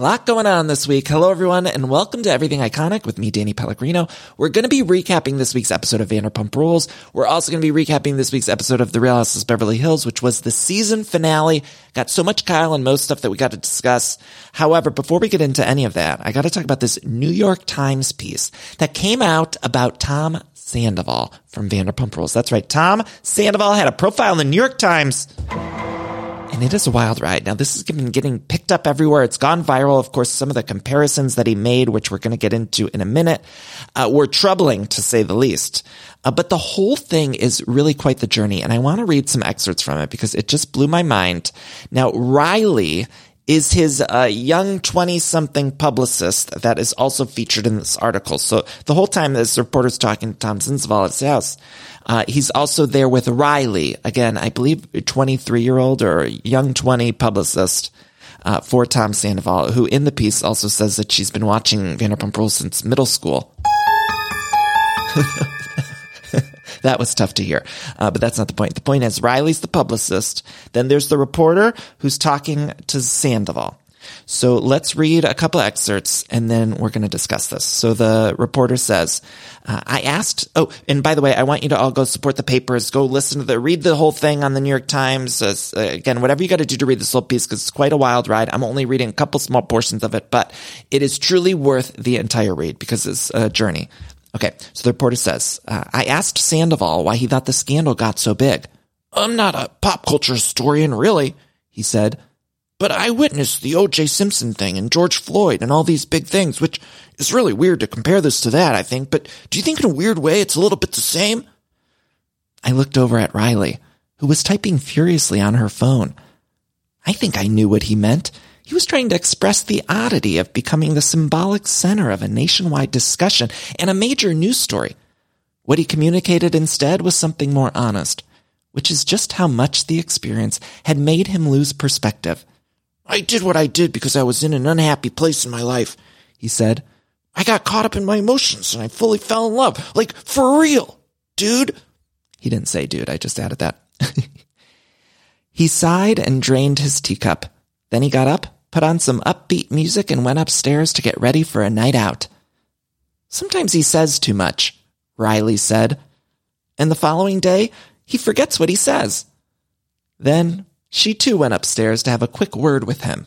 A lot going on this week. Hello, everyone, and welcome to Everything Iconic with me, Danny Pellegrino. We're going to be recapping this week's episode of Vanderpump Rules. We're also going to be recapping this week's episode of The Real Houses Beverly Hills, which was the season finale. Got so much Kyle and most stuff that we got to discuss. However, before we get into any of that, I got to talk about this New York Times piece that came out about Tom Sandoval from Vanderpump Rules. That's right. Tom Sandoval had a profile in the New York Times and it is a wild ride. Now, this has been getting picked up everywhere. It's gone viral. Of course, some of the comparisons that he made, which we're going to get into in a minute, uh, were troubling to say the least. Uh, but the whole thing is really quite the journey. And I want to read some excerpts from it because it just blew my mind. Now, Riley is his uh, young 20 something publicist that is also featured in this article. So the whole time this reporter's talking to Tom Sandoval at his house, uh, he's also there with Riley, again, I believe 23 year old or young 20 publicist. Uh, for Tom Sandoval, who in the piece also says that she's been watching Vanderpump Rules since middle school. that was tough to hear, uh, but that's not the point. The point is Riley's the publicist. Then there's the reporter who's talking to Sandoval. So let's read a couple excerpts and then we're going to discuss this. So the reporter says, uh, I asked, oh, and by the way, I want you to all go support the papers, go listen to the, read the whole thing on the New York Times. Uh, again, whatever you got to do to read this whole piece because it's quite a wild ride. I'm only reading a couple small portions of it, but it is truly worth the entire read because it's a journey. Okay. So the reporter says, uh, I asked Sandoval why he thought the scandal got so big. I'm not a pop culture historian, really, he said. But I witnessed the O.J. Simpson thing and George Floyd and all these big things, which is really weird to compare this to that, I think. But do you think in a weird way it's a little bit the same? I looked over at Riley, who was typing furiously on her phone. I think I knew what he meant. He was trying to express the oddity of becoming the symbolic center of a nationwide discussion and a major news story. What he communicated instead was something more honest, which is just how much the experience had made him lose perspective. I did what I did because I was in an unhappy place in my life, he said. I got caught up in my emotions and I fully fell in love. Like, for real, dude. He didn't say dude, I just added that. he sighed and drained his teacup. Then he got up, put on some upbeat music, and went upstairs to get ready for a night out. Sometimes he says too much, Riley said. And the following day, he forgets what he says. Then she too went upstairs to have a quick word with him.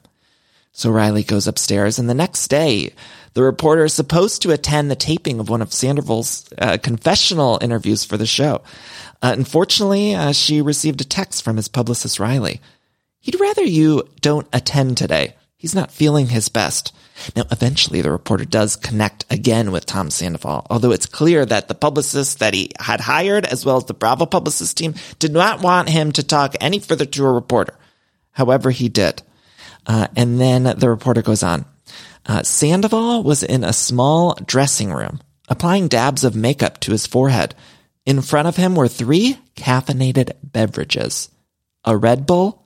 So Riley goes upstairs, and the next day, the reporter is supposed to attend the taping of one of Sandoval's uh, confessional interviews for the show. Uh, unfortunately, uh, she received a text from his publicist Riley. He'd rather you don't attend today. He's not feeling his best. Now, eventually the reporter does connect again with Tom Sandoval, although it's clear that the publicist that he had hired, as well as the Bravo publicist team, did not want him to talk any further to a reporter. However, he did. Uh, and then the reporter goes on. Uh, Sandoval was in a small dressing room, applying dabs of makeup to his forehead. In front of him were three caffeinated beverages, a Red Bull,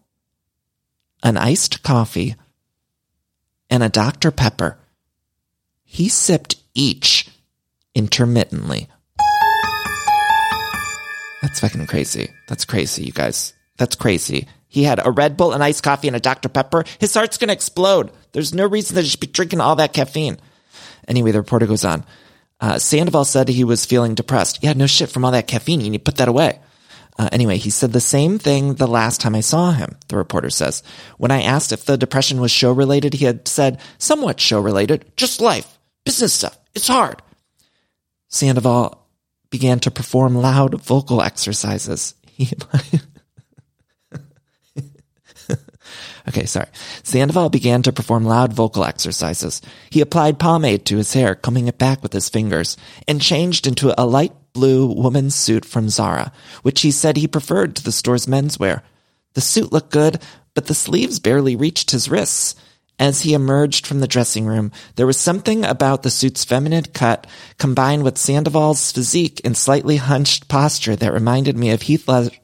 an iced coffee, and a Dr. Pepper. He sipped each intermittently. That's fucking crazy. That's crazy, you guys. That's crazy. He had a Red Bull, an iced coffee, and a Dr. Pepper. His heart's gonna explode. There's no reason to just be drinking all that caffeine. Anyway, the reporter goes on. Uh, Sandoval said he was feeling depressed. Yeah, no shit from all that caffeine. You need to put that away. Uh, anyway, he said the same thing the last time I saw him, the reporter says. When I asked if the depression was show related, he had said, somewhat show related, just life, business stuff. It's hard. Sandoval began to perform loud vocal exercises. He, Okay, sorry. Sandoval began to perform loud vocal exercises. He applied pomade to his hair, combing it back with his fingers, and changed into a light blue woman's suit from Zara, which he said he preferred to the store's menswear. The suit looked good, but the sleeves barely reached his wrists. As he emerged from the dressing room, there was something about the suit's feminine cut combined with Sandoval's physique and slightly hunched posture that reminded me of Heath Ledger.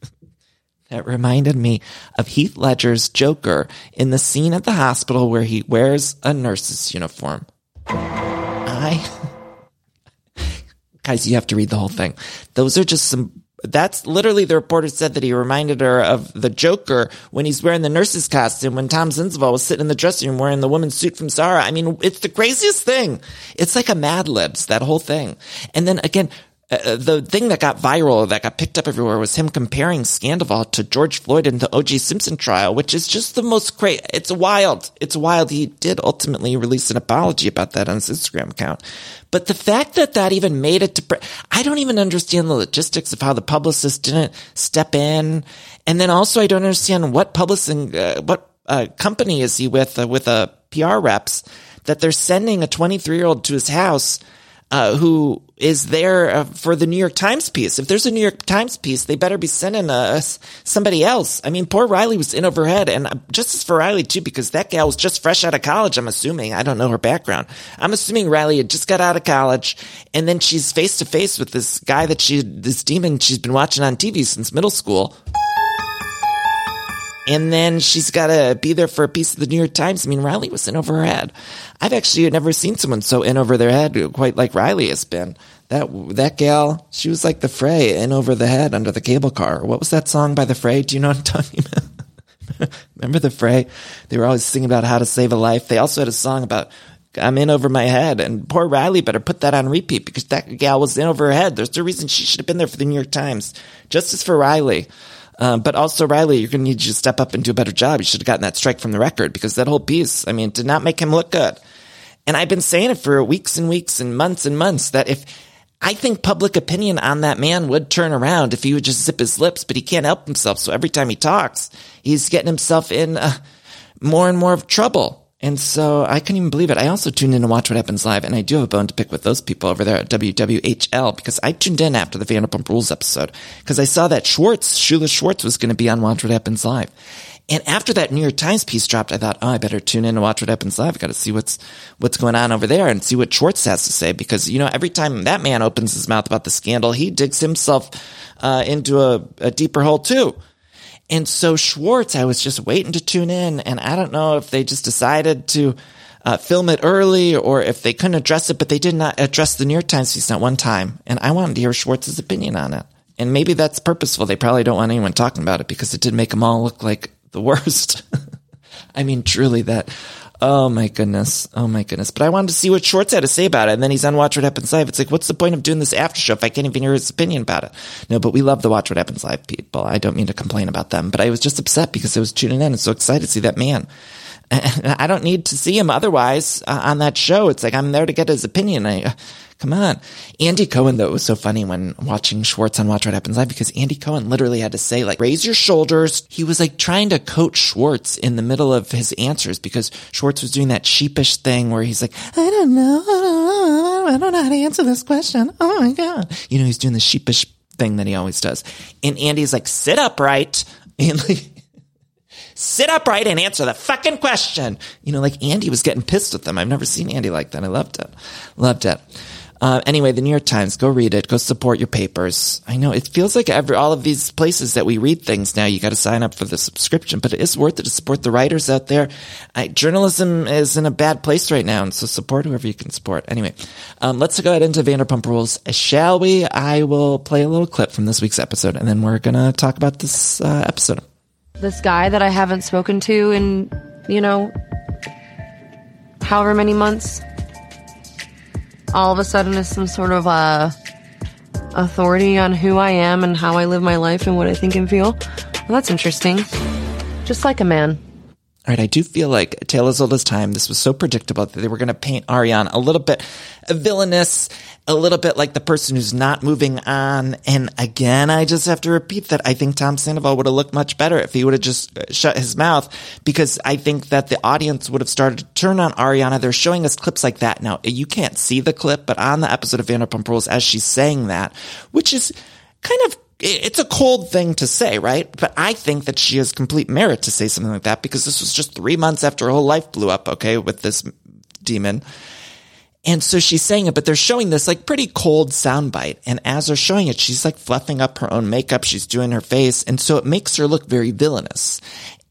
that reminded me of Heath Ledger's Joker in the scene at the hospital where he wears a nurse's uniform. I guys, you have to read the whole thing. Those are just some that's literally the reporter said that he reminded her of the Joker when he's wearing the nurse's costume when Tom Sandoval was sitting in the dressing room wearing the woman's suit from Zara. I mean, it's the craziest thing. It's like a Mad Libs, that whole thing. And then again, uh, uh, the thing that got viral, that got picked up everywhere, was him comparing Scandoval to George Floyd in the O.J. Simpson trial, which is just the most crazy. It's wild. It's wild. He did ultimately release an apology about that on his Instagram account. But the fact that that even made it to, pre- I don't even understand the logistics of how the publicist didn't step in. And then also, I don't understand what publishing, uh, what uh, company is he with, uh, with a PR reps that they're sending a 23 year old to his house uh, who is there uh, for the New York Times piece. If there's a New York Times piece, they better be sending us somebody else. I mean, poor Riley was in over head, and uh, justice for Riley too, because that gal was just fresh out of college. I'm assuming. I don't know her background. I'm assuming Riley had just got out of college, and then she's face to face with this guy that she, this demon she's been watching on TV since middle school and then she's got to be there for a piece of the New York Times. I mean, Riley was in over her head. I've actually never seen someone so in over their head quite like Riley has been. That that gal, she was like the Fray in over the head under the cable car. What was that song by the Fray? Do you know what I'm talking about? Remember the Fray? They were always singing about how to save a life. They also had a song about I'm in over my head, and poor Riley better put that on repeat because that gal was in over her head. There's no reason she should have been there for the New York Times. Justice for Riley. Um, but also, Riley, you're going to need you to step up and do a better job. You should have gotten that strike from the record because that whole piece, I mean, did not make him look good. And I've been saying it for weeks and weeks and months and months that if I think public opinion on that man would turn around if he would just zip his lips, but he can't help himself. So every time he talks, he's getting himself in uh, more and more of trouble. And so I couldn't even believe it. I also tuned in to watch what happens live, and I do have a bone to pick with those people over there at WWHL because I tuned in after the Vanderpump Rules episode because I saw that Schwartz, Shula Schwartz, was going to be on Watch What Happens Live. And after that New York Times piece dropped, I thought, oh, I better tune in and watch what happens live. I got to see what's what's going on over there and see what Schwartz has to say because you know every time that man opens his mouth about the scandal, he digs himself uh, into a, a deeper hole too. And so Schwartz, I was just waiting to tune in, and I don't know if they just decided to uh, film it early or if they couldn't address it, but they did not address the New York Times piece not one time. And I wanted to hear Schwartz's opinion on it. And maybe that's purposeful. They probably don't want anyone talking about it because it did make them all look like the worst. I mean, truly that Oh my goodness. Oh my goodness. But I wanted to see what Schwartz had to say about it. And then he's on Watch What Happens Live. It's like, what's the point of doing this after show if I can't even hear his opinion about it? No, but we love the Watch What Happens Live people. I don't mean to complain about them, but I was just upset because I was tuning in and so excited to see that man. I don't need to see him otherwise uh, on that show. It's like I'm there to get his opinion. I, uh, come on. Andy Cohen, though, was so funny when watching Schwartz on Watch What Happens Live because Andy Cohen literally had to say, like, raise your shoulders. He was like trying to coach Schwartz in the middle of his answers because Schwartz was doing that sheepish thing where he's like, I don't know. I don't know. I don't know how to answer this question. Oh my God. You know, he's doing the sheepish thing that he always does. And Andy's like, sit upright. And like, sit upright and answer the fucking question. You know, like Andy was getting pissed with them. I've never seen Andy like that. I loved it. Loved it. Uh, anyway, the New York Times, go read it. Go support your papers. I know it feels like every, all of these places that we read things now, you got to sign up for the subscription, but it is worth it to support the writers out there. I, journalism is in a bad place right now, and so support whoever you can support. Anyway, um, let's go ahead into Vanderpump Rules, shall we? I will play a little clip from this week's episode, and then we're gonna talk about this uh, episode. This guy that I haven't spoken to in, you know, however many months all of a sudden is some sort of uh, authority on who I am and how I live my life and what I think and feel. Well, that's interesting. Just like a man. All right, I do feel like Tale as Old as Time, this was so predictable that they were going to paint Ariana a little bit villainous, a little bit like the person who's not moving on. And again, I just have to repeat that I think Tom Sandoval would have looked much better if he would have just uh, shut his mouth because I think that the audience would have started to turn on Ariana. They're showing us clips like that. Now, you can't see the clip, but on the episode of Vanderpump Rules, as she's saying that, which is kind of it's a cold thing to say, right? But I think that she has complete merit to say something like that because this was just three months after her whole life blew up, okay, with this demon. And so she's saying it, but they're showing this like pretty cold soundbite. And as they're showing it, she's like fluffing up her own makeup. She's doing her face. And so it makes her look very villainous.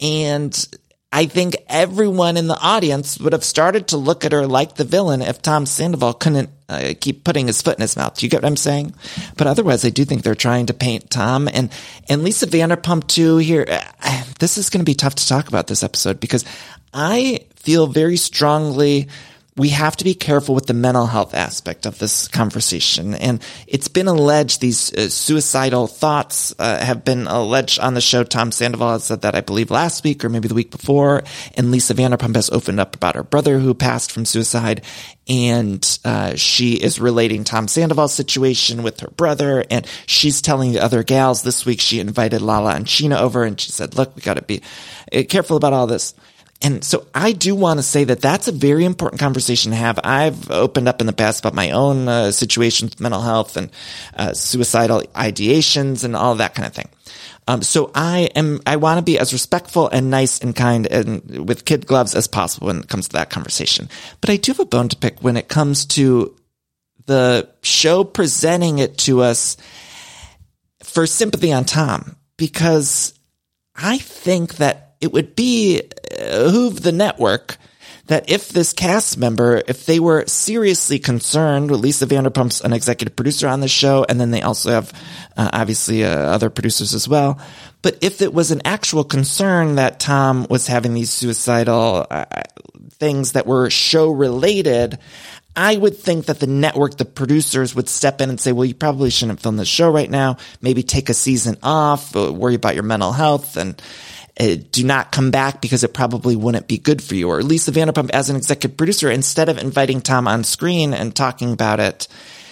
And I think everyone in the audience would have started to look at her like the villain if Tom Sandoval couldn't uh, keep putting his foot in his mouth. Do you get what I'm saying? But otherwise, I do think they're trying to paint Tom and and Lisa Vanderpump too. Here, uh, this is going to be tough to talk about this episode because I feel very strongly we have to be careful with the mental health aspect of this conversation. And it's been alleged these uh, suicidal thoughts uh, have been alleged on the show. Tom Sandoval said that, I believe, last week or maybe the week before. And Lisa Vanderpump has opened up about her brother who passed from suicide. And uh, she is relating Tom Sandoval's situation with her brother. And she's telling the other gals this week she invited Lala and Scheana over and she said, look, we got to be uh, careful about all this. And so I do want to say that that's a very important conversation to have. I've opened up in the past about my own uh, situations with mental health and uh, suicidal ideations and all that kind of thing. Um, so I am, I want to be as respectful and nice and kind and with kid gloves as possible when it comes to that conversation. But I do have a bone to pick when it comes to the show presenting it to us for sympathy on Tom because I think that it would be behoove the network that if this cast member, if they were seriously concerned, Lisa Vanderpump's an executive producer on the show, and then they also have uh, obviously uh, other producers as well. But if it was an actual concern that Tom was having these suicidal uh, things that were show related, I would think that the network, the producers would step in and say, well, you probably shouldn't film the show right now. Maybe take a season off, uh, worry about your mental health and, uh, do not come back because it probably wouldn't be good for you. Or Lisa Vanderpump as an executive producer, instead of inviting Tom on screen and talking about it,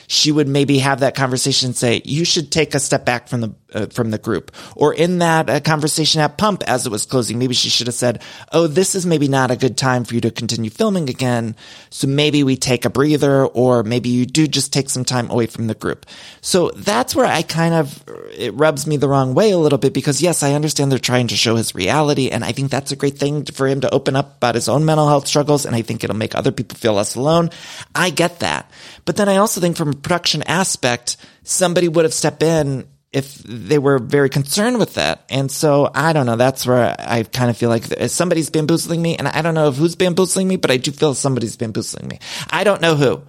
she would maybe have that conversation and say, you should take a step back from the, uh, from the group. Or in that uh, conversation at Pump as it was closing, maybe she should have said, oh, this is maybe not a good time for you to continue filming again. So maybe we take a breather or maybe you do just take some time away from the group. So that's where I kind of, it rubs me the wrong way a little bit because yes, I understand they're trying to show his reality. And I think that's a great thing for him to open up about his own mental health struggles. And I think it'll make other people feel less alone. I get that. But then I also think from a production aspect, somebody would have stepped in if they were very concerned with that. And so I don't know. That's where I kind of feel like somebody's bamboozling me. And I don't know who's bamboozling me, but I do feel somebody's bamboozling me. I don't know who.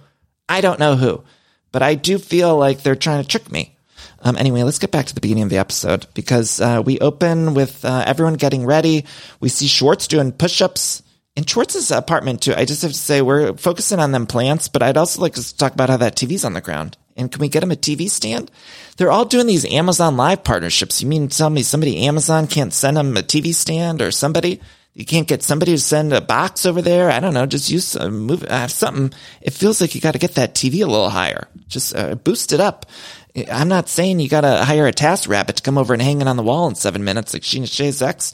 I don't know who, but I do feel like they're trying to trick me. Um, anyway, let's get back to the beginning of the episode because uh, we open with uh, everyone getting ready. We see Schwartz doing push-ups in Schwartz's apartment too, I just have to say we're focusing on them plants, but I'd also like to talk about how that TV's on the ground. And can we get him a TV stand? They're all doing these Amazon Live partnerships. You mean tell me somebody Amazon can't send them a TV stand or somebody? You can't get somebody to send a box over there. I don't know. Just use some move, uh, something. It feels like you got to get that TV a little higher. Just uh, boost it up. I'm not saying you got to hire a TaskRabbit to come over and hang it on the wall in seven minutes like Scheana Shay's ex,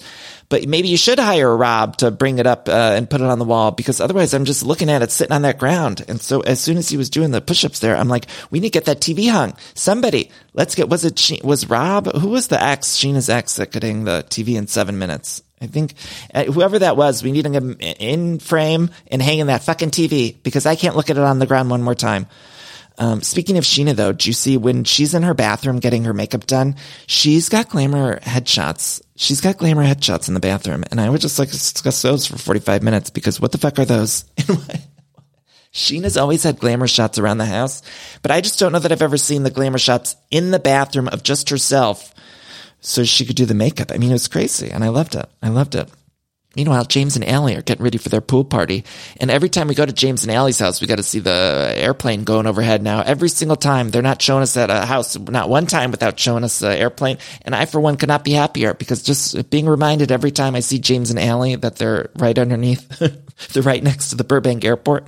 but maybe you should hire Rob to bring it up uh, and put it on the wall because otherwise I'm just looking at it sitting on that ground. And so as soon as he was doing the push-ups there, I'm like, we need to get that TV hung. Somebody, let's get, was it, was Rob, who was the ex, Scheana's ex that could hang the TV in seven minutes? I think uh, whoever that was, we need him in frame and hanging that fucking TV because I can't look at it on the ground one more time. Um, speaking of Scheana, though, do you see when she's in her bathroom getting her makeup done, she's got glamour headshots. She's got glamour headshots in the bathroom. And I would just like to discuss those for 45 minutes because what the fuck are those? Scheana's always had glamour shots around the house, but I just don't know that I've ever seen the glamour shots in the bathroom of just herself so she could do the makeup. I mean, it was crazy and I loved it. I loved it. Meanwhile, James and Allie are getting ready for their pool party. And every time we go to James and Allie's house, we got to see the airplane going overhead now. Every single time they're not showing us at a house, not one time without showing us the airplane. And I, for one, could not be happier because just being reminded every time I see James and Allie that they're right underneath, they're right next to the Burbank airport.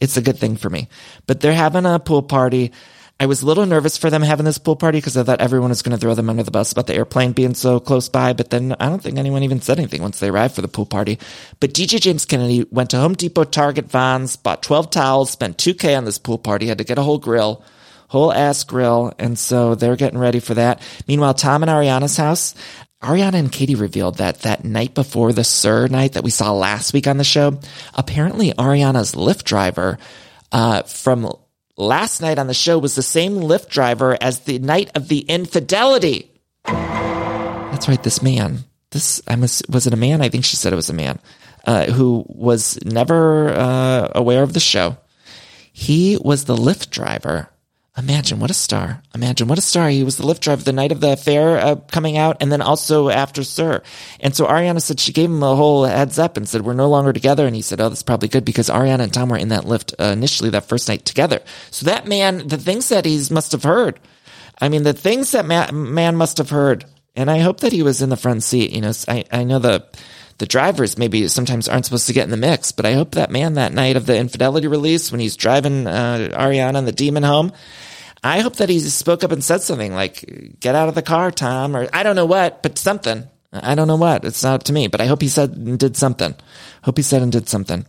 It's a good thing for me. But they're having a pool party. I was a little nervous for them having this pool party because I thought everyone was going to throw them under the bus about the airplane being so close by. But then I don't think anyone even said anything once they arrived for the pool party. But DJ James Kennedy went to Home Depot, Target, Vons, bought 12 towels, spent 2K on this pool party, had to get a whole grill, whole ass grill. And so they're getting ready for that. Meanwhile, Tom and Ariana's house, Ariana and Katie revealed that that night before the SUR night that we saw last week on the show, apparently Ariana's Lyft driver, uh, from last night on the show was the same Lyft driver as the night of the infidelity. That's right, this man. This I was was it a man? I think she said it was a man uh, who was never uh, aware of the show. He was the Lyft driver. Imagine what a star! Imagine what a star! He was the lift driver the night of the affair uh, coming out, and then also after SUR. And so Ariana said she gave him a whole heads up and said we're no longer together. And he said, "Oh, that's probably good because Ariana and Tom were in that lift uh, initially that first night together." So that man, the things that he must have heard. I mean, the things that ma- man must have heard. And I hope that he was in the front seat. You know, I I know the the drivers maybe sometimes aren't supposed to get in the mix, but I hope that man that night of the infidelity release when he's driving uh, Ariana and the demon home, I hope that he spoke up and said something like, get out of the car, Tom, or I don't know what, but something. I don't know what. It's not up to me, but I hope he said and did something. Hope he said and did something.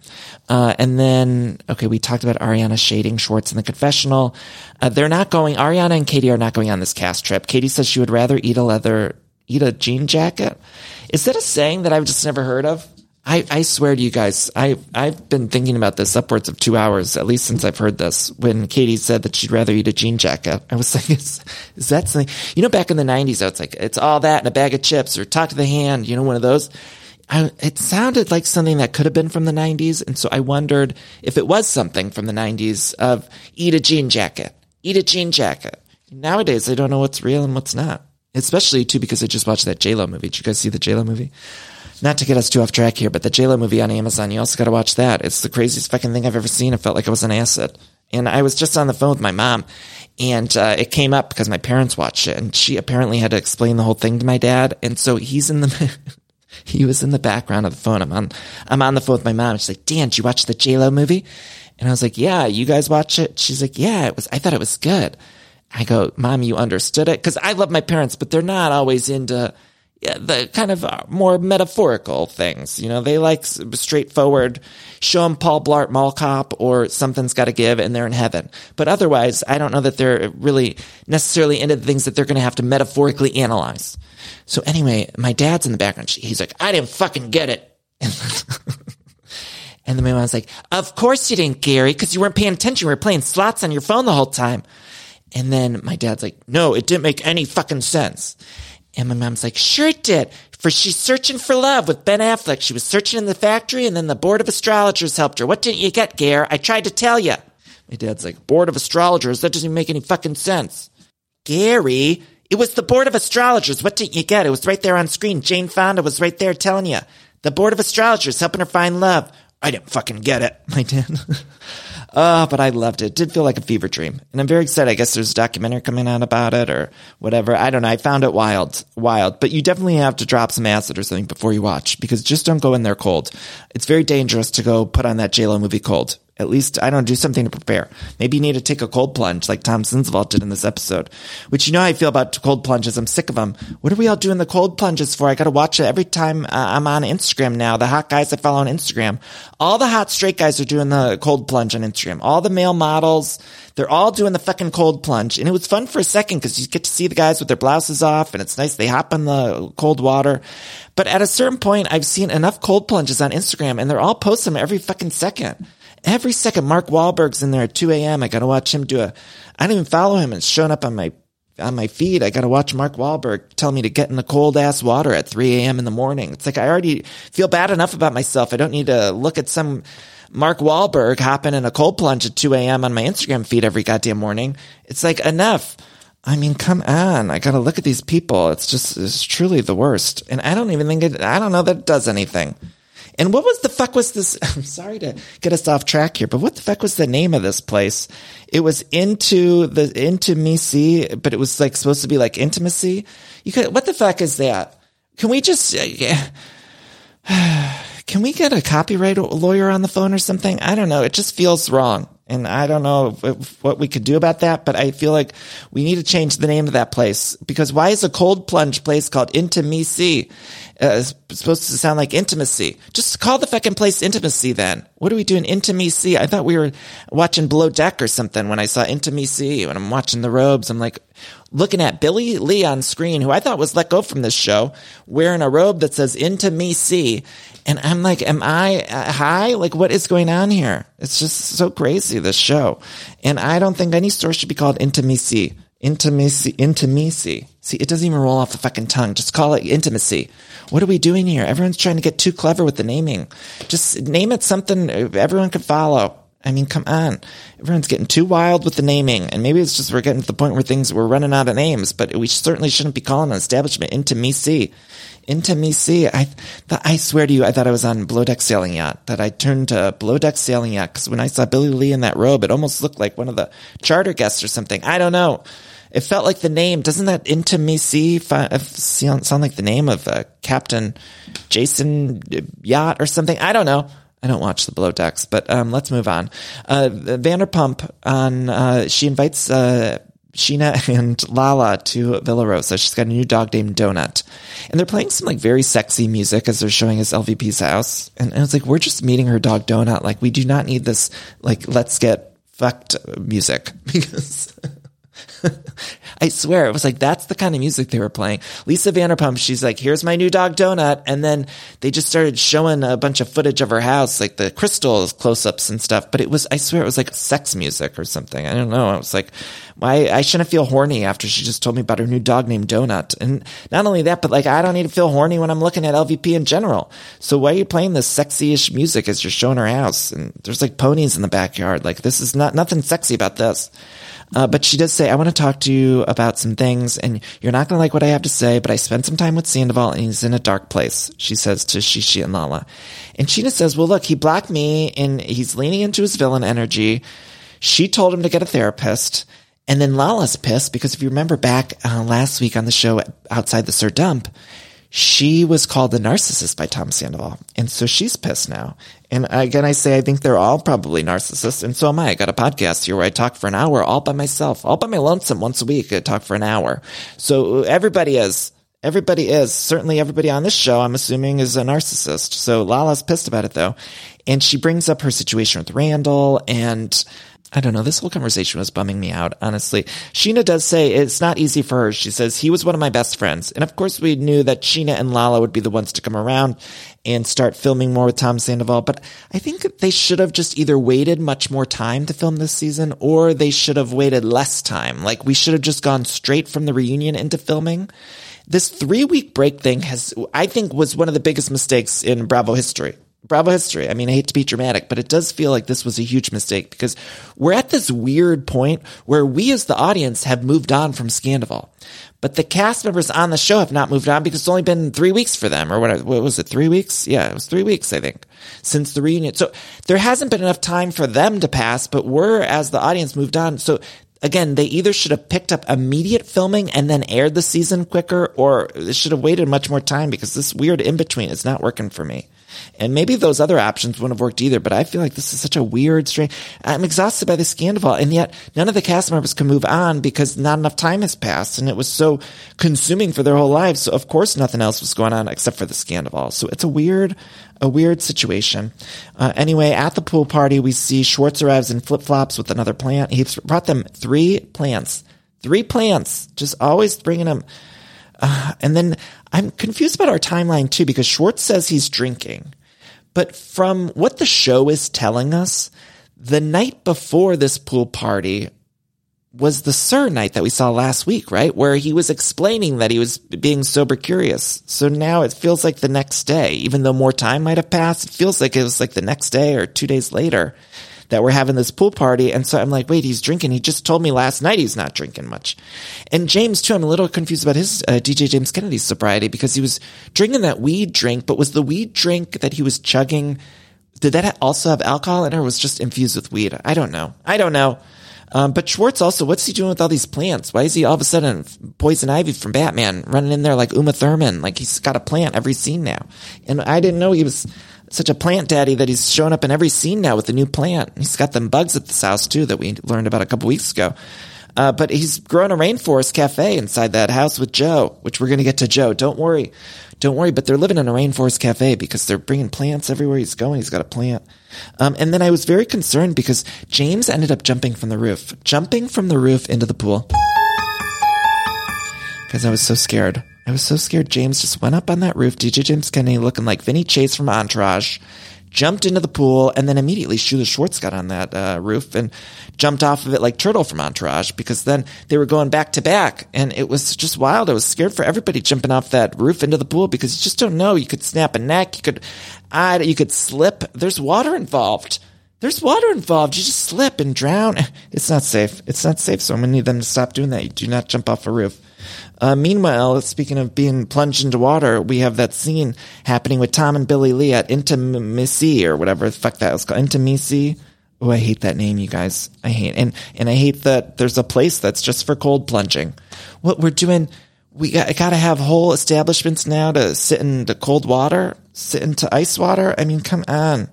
Uh, and then, okay, we talked about Ariana shading Schwartz in the confessional. Uh, they're not going, Ariana and Katie are not going on this cast trip. Katie says she would rather eat a leather, eat a jean jacket. Is that a saying that I've just never heard of? I, I swear to you guys, I, I've been thinking about this upwards of two hours, at least since I've heard this. When Katie said that she'd rather eat a jean jacket, I was like, is, is that something? You know, back in the 90s, it's like, it's all that and a bag of chips or talk to the hand, you know, one of those. I, it sounded like something that could have been from the 90s. And so I wondered if it was something from the 90s of eat a jean jacket, eat a jean jacket. Nowadays, I don't know what's real and what's not. Especially too because I just watched that J Lo movie. Did you guys see the J Lo movie? Not to get us too off track here, but the J Lo movie on Amazon, you also got to watch that. It's the craziest fucking thing I've ever seen. It felt like I was an acid. And I was just on the phone with my mom, and uh, it came up because my parents watched it, and she apparently had to explain the whole thing to my dad. And so he's in the he was in the background of the phone. I'm on I'm on the phone with my mom. She's like, Dan, did you watch the J Lo movie? And I was like, Yeah, you guys watch it? She's like, Yeah, it was. I thought it was good. I go, Mom, you understood it because I love my parents, but they're not always into the kind of uh, more metaphorical things. You know, they like straightforward, show them Paul Blart Mall Cop or something's got to give and they're in heaven. But otherwise, I don't know that they're really necessarily into the things that they're going to have to metaphorically analyze. So anyway, my dad's in the background. He's like, I didn't fucking get it. and the my mom's like, of course you didn't, Gary, because you weren't paying attention. You were playing slots on your phone the whole time. And then my dad's like, no, it didn't make any fucking sense. And my mom's like, sure it did. For she's searching for love with Ben Affleck. She was searching in the factory and then the board of astrologers helped her. What didn't you get, Gare? I tried to tell you. My dad's like, board of astrologers? That doesn't make any fucking sense. Gary, it was the board of astrologers. What didn't you get? It was right there on screen. Jane Fonda was right there telling you. The board of astrologers helping her find love. I didn't fucking get it. My dad. Oh, but I loved it. It did feel like a fever dream. And I'm very excited. I guess there's a documentary coming out about it or whatever. I don't know. I found it wild, wild, but you definitely have to drop some acid or something before you watch because just don't go in there cold. It's very dangerous to go put on that JLo movie cold. At least, I don't do something to prepare. Maybe you need to take a cold plunge like Tom Sandoval did in this episode, which you know I feel about cold plunges. I'm sick of them. What are we all doing the cold plunges for? I got to watch it every time uh, I'm on Instagram now. The hot guys I follow on Instagram, all the hot straight guys are doing the cold plunge on Instagram. All the male models, they're all doing the fucking cold plunge. And it was fun for a second because you get to see the guys with their blouses off and it's nice. They hop in the cold water. But at a certain point, I've seen enough cold plunges on Instagram and they're all posting them every fucking second. Every second, Mark Wahlberg's in there at 2 a.m. I gotta watch him do a, I don't even follow him. It's showing up on my, on my feed. I gotta watch Mark Wahlberg tell me to get in the cold ass water at 3 a.m. in the morning. It's like I already feel bad enough about myself. I don't need to look at some Mark Wahlberg hopping in a cold plunge at 2 a.m. on my Instagram feed every goddamn morning. It's like enough. I mean, come on. I gotta look at these people. It's just, it's truly the worst. And I don't even think it, I don't know that it does anything. And what was the fuck was this? I'm sorry to get us off track here, but what the fuck was the name of this place? It was into the into intimacy, but it was like supposed to be like intimacy. You could, what the fuck is that? Can we just, uh, yeah. can we get a copyright lawyer on the phone or something? I don't know. It just feels wrong. And I don't know what we could do about that, but I feel like we need to change the name of that place because why is a cold plunge place called Into Intimacy? Uh, supposed to sound like intimacy. Just call the fucking place Intimacy then. What are we doing? Intimacy. I thought we were watching Below Deck or something when I saw Intimacy. When I'm watching the robes, I'm like looking at Billie Lee on screen, who I thought was let go from this show, wearing a robe that says Into-Me-See. And I'm like, am I uh, high? Like, what is going on here? It's just so crazy, this show. And I don't think any store should be called Intimacy. Intimacy, intimacy. See, it doesn't even roll off the fucking tongue. Just call it intimacy. What are we doing here? Everyone's trying to get too clever with the naming. Just name it something everyone can follow. I mean, come on. Everyone's getting too wild with the naming. And maybe it's just we're getting to the point where things, we're running out of names, but we certainly shouldn't be calling an establishment Intimacy intimacy. I, I swear to you, I thought I was on Below Deck Sailing Yacht, that I turned to Below Deck Sailing Yacht, because when I saw Billie Lee in that robe, it almost looked like one of the charter guests or something. I don't know. It felt like the name. Doesn't that intimacy sound like the name of uh, Captain Jason Yacht or something? I don't know. I don't watch the below decks, but um, let's move on. Uh, Vanderpump on uh, she invites uh, Scheana and Lala to Villa Rosa. She's got a new dog named Donut. And they're playing some like very sexy music as they're showing us LVP's house. And, and it's like, we're just meeting her dog Donut. Like, we do not need this, like, let's get fucked music because I swear it was like that's the kind of music they were playing. Lisa Vanderpump, she's like, "Here's my new dog Donut," and then they just started showing a bunch of footage of her house, like the crystals, close-ups and stuff. But it was, I swear, it was like sex music or something. I don't know. I was like, why? I shouldn't feel horny after she just told me about her new dog named Donut. And not only that, but like I don't need to feel horny when I'm looking at LVP in general. So why are you playing this sexy-ish music as you're showing her house? And there's like ponies in the backyard. Like this is not nothing sexy about this. Uh, but she does say, I want to talk to you about some things and you're not going to like what I have to say, but I spent some time with Sandoval and he's in a dark place, she says to Shishi and Lala. And Scheana says, well, look, he blocked me and he's leaning into his villain energy. She told him to get a therapist. And then Lala's pissed because if you remember back uh, last week on the show outside the SUR Dump, she was called the narcissist by Tom Sandoval. And so she's pissed now. And again, I say I think they're all probably narcissists, and so am I. I got a podcast here where I talk for an hour all by myself, all by my lonesome once a week. I talk for an hour. So everybody is. Everybody is. Certainly everybody on this show, I'm assuming, is a narcissist. So Lala's pissed about it though. And she brings up her situation with Randall and I don't know. This whole conversation was bumming me out, honestly. Scheana does say it's not easy for her. She says he was one of my best friends. And of course we knew that Scheana and Lala would be the ones to come around and start filming more with Tom Sandoval. But I think they should have just either waited much more time to film this season or they should have waited less time. Like we should have just gone straight from the reunion into filming. This three week break thing has, I think was one of the biggest mistakes in Bravo history. Bravo history. I mean, I hate to be dramatic, but it does feel like this was a huge mistake because we're at this weird point where we as the audience have moved on from Scandoval. But the cast members on the show have not moved on because it's only been three weeks for them, or what, what was it, three weeks? Yeah, it was three weeks, I think, since the reunion. So there hasn't been enough time for them to pass, but we're, as the audience, moved on. So again, they either should have picked up immediate filming and then aired the season quicker, or they should have waited much more time because this weird in between is not working for me. And maybe those other options wouldn't have worked either, but I feel like this is such a weird, strange, I'm exhausted by the scandal. And yet none of the cast members can move on because not enough time has passed and it was so consuming for their whole lives. So of course nothing else was going on except for the scandal. So it's a weird, a weird situation. Uh, anyway, at the pool party, we see Schwartz arrives in flip flops with another plant. He brought them three plants, three plants, just always bringing them. Uh, and then I'm confused about our timeline too, because Schwartz says he's drinking. But from what the show is telling us, the night before this pool party was the SUR night that we saw last week, right? Where he was explaining that he was being sober curious. So now it feels like the next day, even though more time might have passed, it feels like it was like the next day or two days later that we're having this pool party. And so I'm like, wait, he's drinking. He just told me last night he's not drinking much. And James too, I'm a little confused about his uh, DJ James Kennedy's sobriety because he was drinking that weed drink, but was the weed drink that he was chugging, did that also have alcohol in it or was just infused with weed? I don't know. I don't know. Um, but Schwartz also, what's he doing with all these plants? Why is he all of a sudden Poison Ivy from Batman running in there like Uma Thurman? Like he's got a plant every scene now. And I didn't know he was such a plant daddy that he's showing up in every scene now with a new plant. He's got them bugs at this house too that we learned about a couple weeks ago. Uh, but he's growing a rainforest cafe inside that house with Joe, which we're going to get to Joe. Don't worry. Don't worry. But they're living in a rainforest cafe because they're bringing plants everywhere he's going. He's got a plant. Um, and then I was very concerned because James ended up jumping from the roof, jumping from the roof into the pool. Because I was so scared. I was so scared. James just went up on that roof, DJ James Kennedy looking like Vinny Chase from Entourage, jumped into the pool, and then immediately Shula Schwartz got on that uh, roof and jumped off of it like Turtle from Entourage because then they were going back to back, and it was just wild. I was scared for everybody jumping off that roof into the pool because you just don't know. You could snap a neck, you could, I, you could slip. There's water involved. There's water involved. You just slip and drown. It's not safe. It's not safe. So I'm gonna need them to stop doing that. You do not jump off a roof. Uh, meanwhile, speaking of being plunged into water, we have that scene happening with Tom and Billie Lee at Into-Me-See or whatever the fuck that was called. Intimacy. Oh, I hate that name, you guys. I hate and and I hate that there's a place that's just for cold plunging. What we're doing, we got got to have whole establishments now to sit in the cold water, sit into ice water. I mean, come on.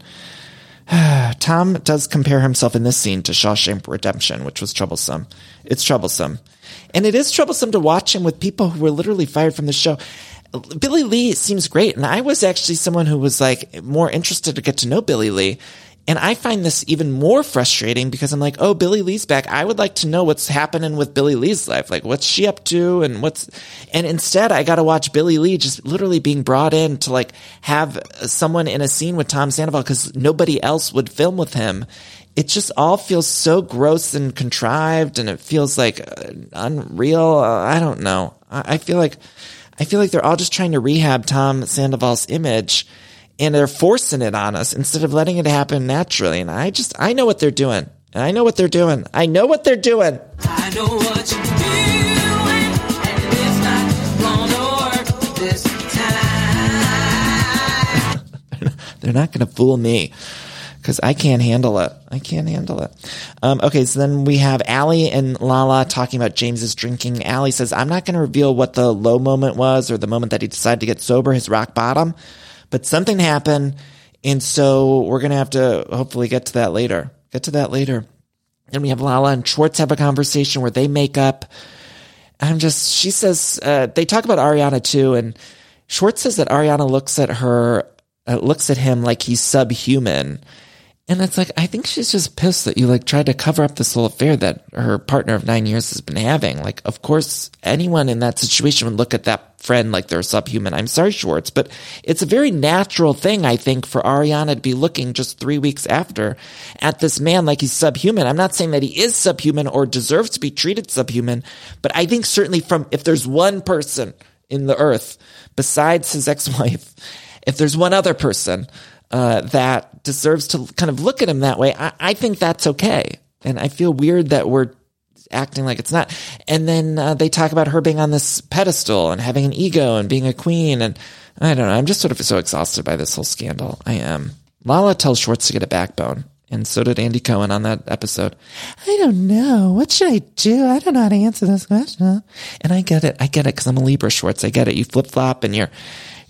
Tom does compare himself in this scene to Shawshank Redemption, which was troublesome. It's troublesome. And it is troublesome to watch him with people who were literally fired from the show. Billie Lee seems great. And I was actually someone who was like more interested to get to know Billie Lee. And I find this even more frustrating because I'm like, oh, Billie Lee's back. I would like to know what's happening with Billie Lee's life. Like, what's she up to? And what's, and instead I got to watch Billie Lee just literally being brought in to like have someone in a scene with Tom Sandoval because nobody else would film with him. It just all feels so gross and contrived and it feels like uh, unreal. I don't know. I feel like, I feel like they're all just trying to rehab Tom Sandoval's image and they're forcing it on us instead of letting it happen naturally. And I just, I know what they're doing. I know what they're doing. I know what they're doing. I know what you're doing, and it's not gonna work this time. They're not going to fool me because I can't handle it. I can't handle it. Um, okay, so then we have Allie and Lala talking about James's drinking. Allie says, I'm not going to reveal what the low moment was or the moment that he decided to get sober, his rock bottom, but something happened. And so we're going to have to hopefully get to that later. Get to that later. Then we have Lala and Schwartz have a conversation where they make up. I'm just, she says, uh, they talk about Ariana too. And Schwartz says that Ariana looks at her, uh, looks at him like he's subhuman. And it's like, I think she's just pissed that you like tried to cover up this whole affair that her partner of nine years has been having. Like, of course, anyone in that situation would look at that friend like they're subhuman. I'm sorry, Schwartz, but it's a very natural thing, I think, for Ariana to be looking just three weeks after at this man like he's subhuman. I'm not saying that he is subhuman or deserves to be treated subhuman, but I think certainly from, if there's one person in the earth besides his ex-wife, if there's one other person uh, that deserves to kind of look at him that way, I, I think that's okay. And I feel weird that we're acting like it's not. And then uh, they talk about her being on this pedestal and having an ego and being a queen. And I don't know. I'm just sort of so exhausted by this whole scandal. I am. Lala tells Schwartz to get a backbone. And so did Andy Cohen on that episode. I don't know. What should I do? I don't know how to answer this question. And I get it. I get it because I'm a Libra Schwartz. I get it. You flip flop and you're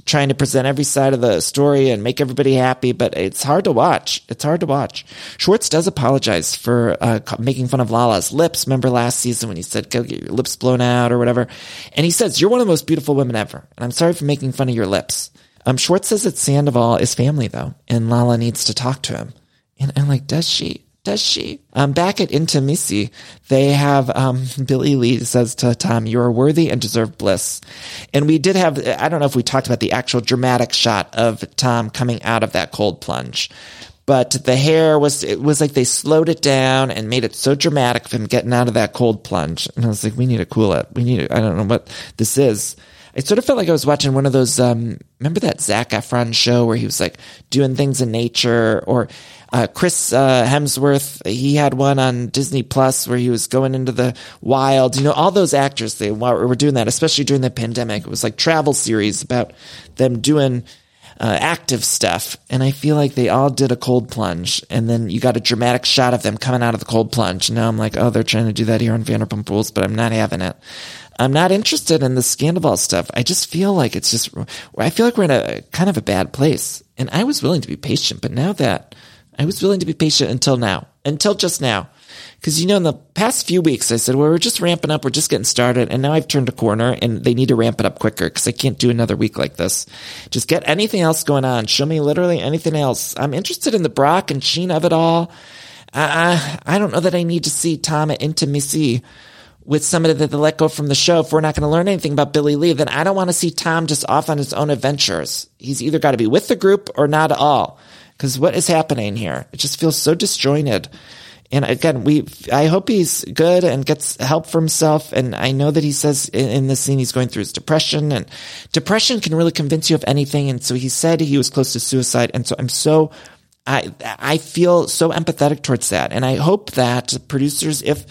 trying to present every side of the story and make everybody happy, but it's hard to watch. It's hard to watch. Schwartz does apologize for uh, making fun of Lala's lips. Remember last season when he said, go get your lips blown out or whatever? And he says, you're one of the most beautiful women ever. And I'm sorry for making fun of your lips. Um, Schwartz says that Sandoval is family though, and Lala needs to talk to him. And I'm like, does she? Does she? Um, back at Into-Me-See, they have, um, Billie Lee says to Tom, you are worthy and deserve bliss. And we did have, I don't know if we talked about the actual dramatic shot of Tom coming out of that cold plunge, but the hair was, it was like they slowed it down and made it so dramatic of him getting out of that cold plunge. And I was like, we need to cool it. We need to, I don't know what this is. It sort of felt like I was watching one of those. Um, remember that Zac Efron show where he was like doing things in nature, or Uh, Chris uh, Hemsworth, he had one on Disney Plus where he was going into the wild. You know, all those actors, they were doing that, especially during the pandemic. It was like travel series about them doing uh, active stuff. And I feel like they all did a cold plunge. And then you got a dramatic shot of them coming out of the cold plunge. Now I'm like, oh, they're trying to do that here on Vanderpump Rules, but I'm not having it. I'm not interested in the Scandoval stuff. I just feel like it's just, I feel like we're in a kind of a bad place. And I was willing to be patient, but now that I was willing to be patient until now, until just now. Cause you know, in the past few weeks, I said, well, we're just ramping up. We're just getting started. And now I've turned a corner and they need to ramp it up quicker because I can't do another week like this. Just get anything else going on. Show me literally anything else. I'm interested in the Brock and Sheen of it all. I, I, I don't know that I need to see Tom at Into-Me-See with somebody that they let go from the show if we're not going to learn anything about Billie Lee, then I don't want to see Tom just off on his own adventures. He's either got to be with the group or not at all. Because what is happening here? It just feels so disjointed. And again, we, I hope he's good and gets help for himself. And I know that he says in, in this scene he's going through his depression and depression can really convince you of anything. And so he said he was close to suicide. And so I'm so I I feel so empathetic towards that, and I hope that producers, if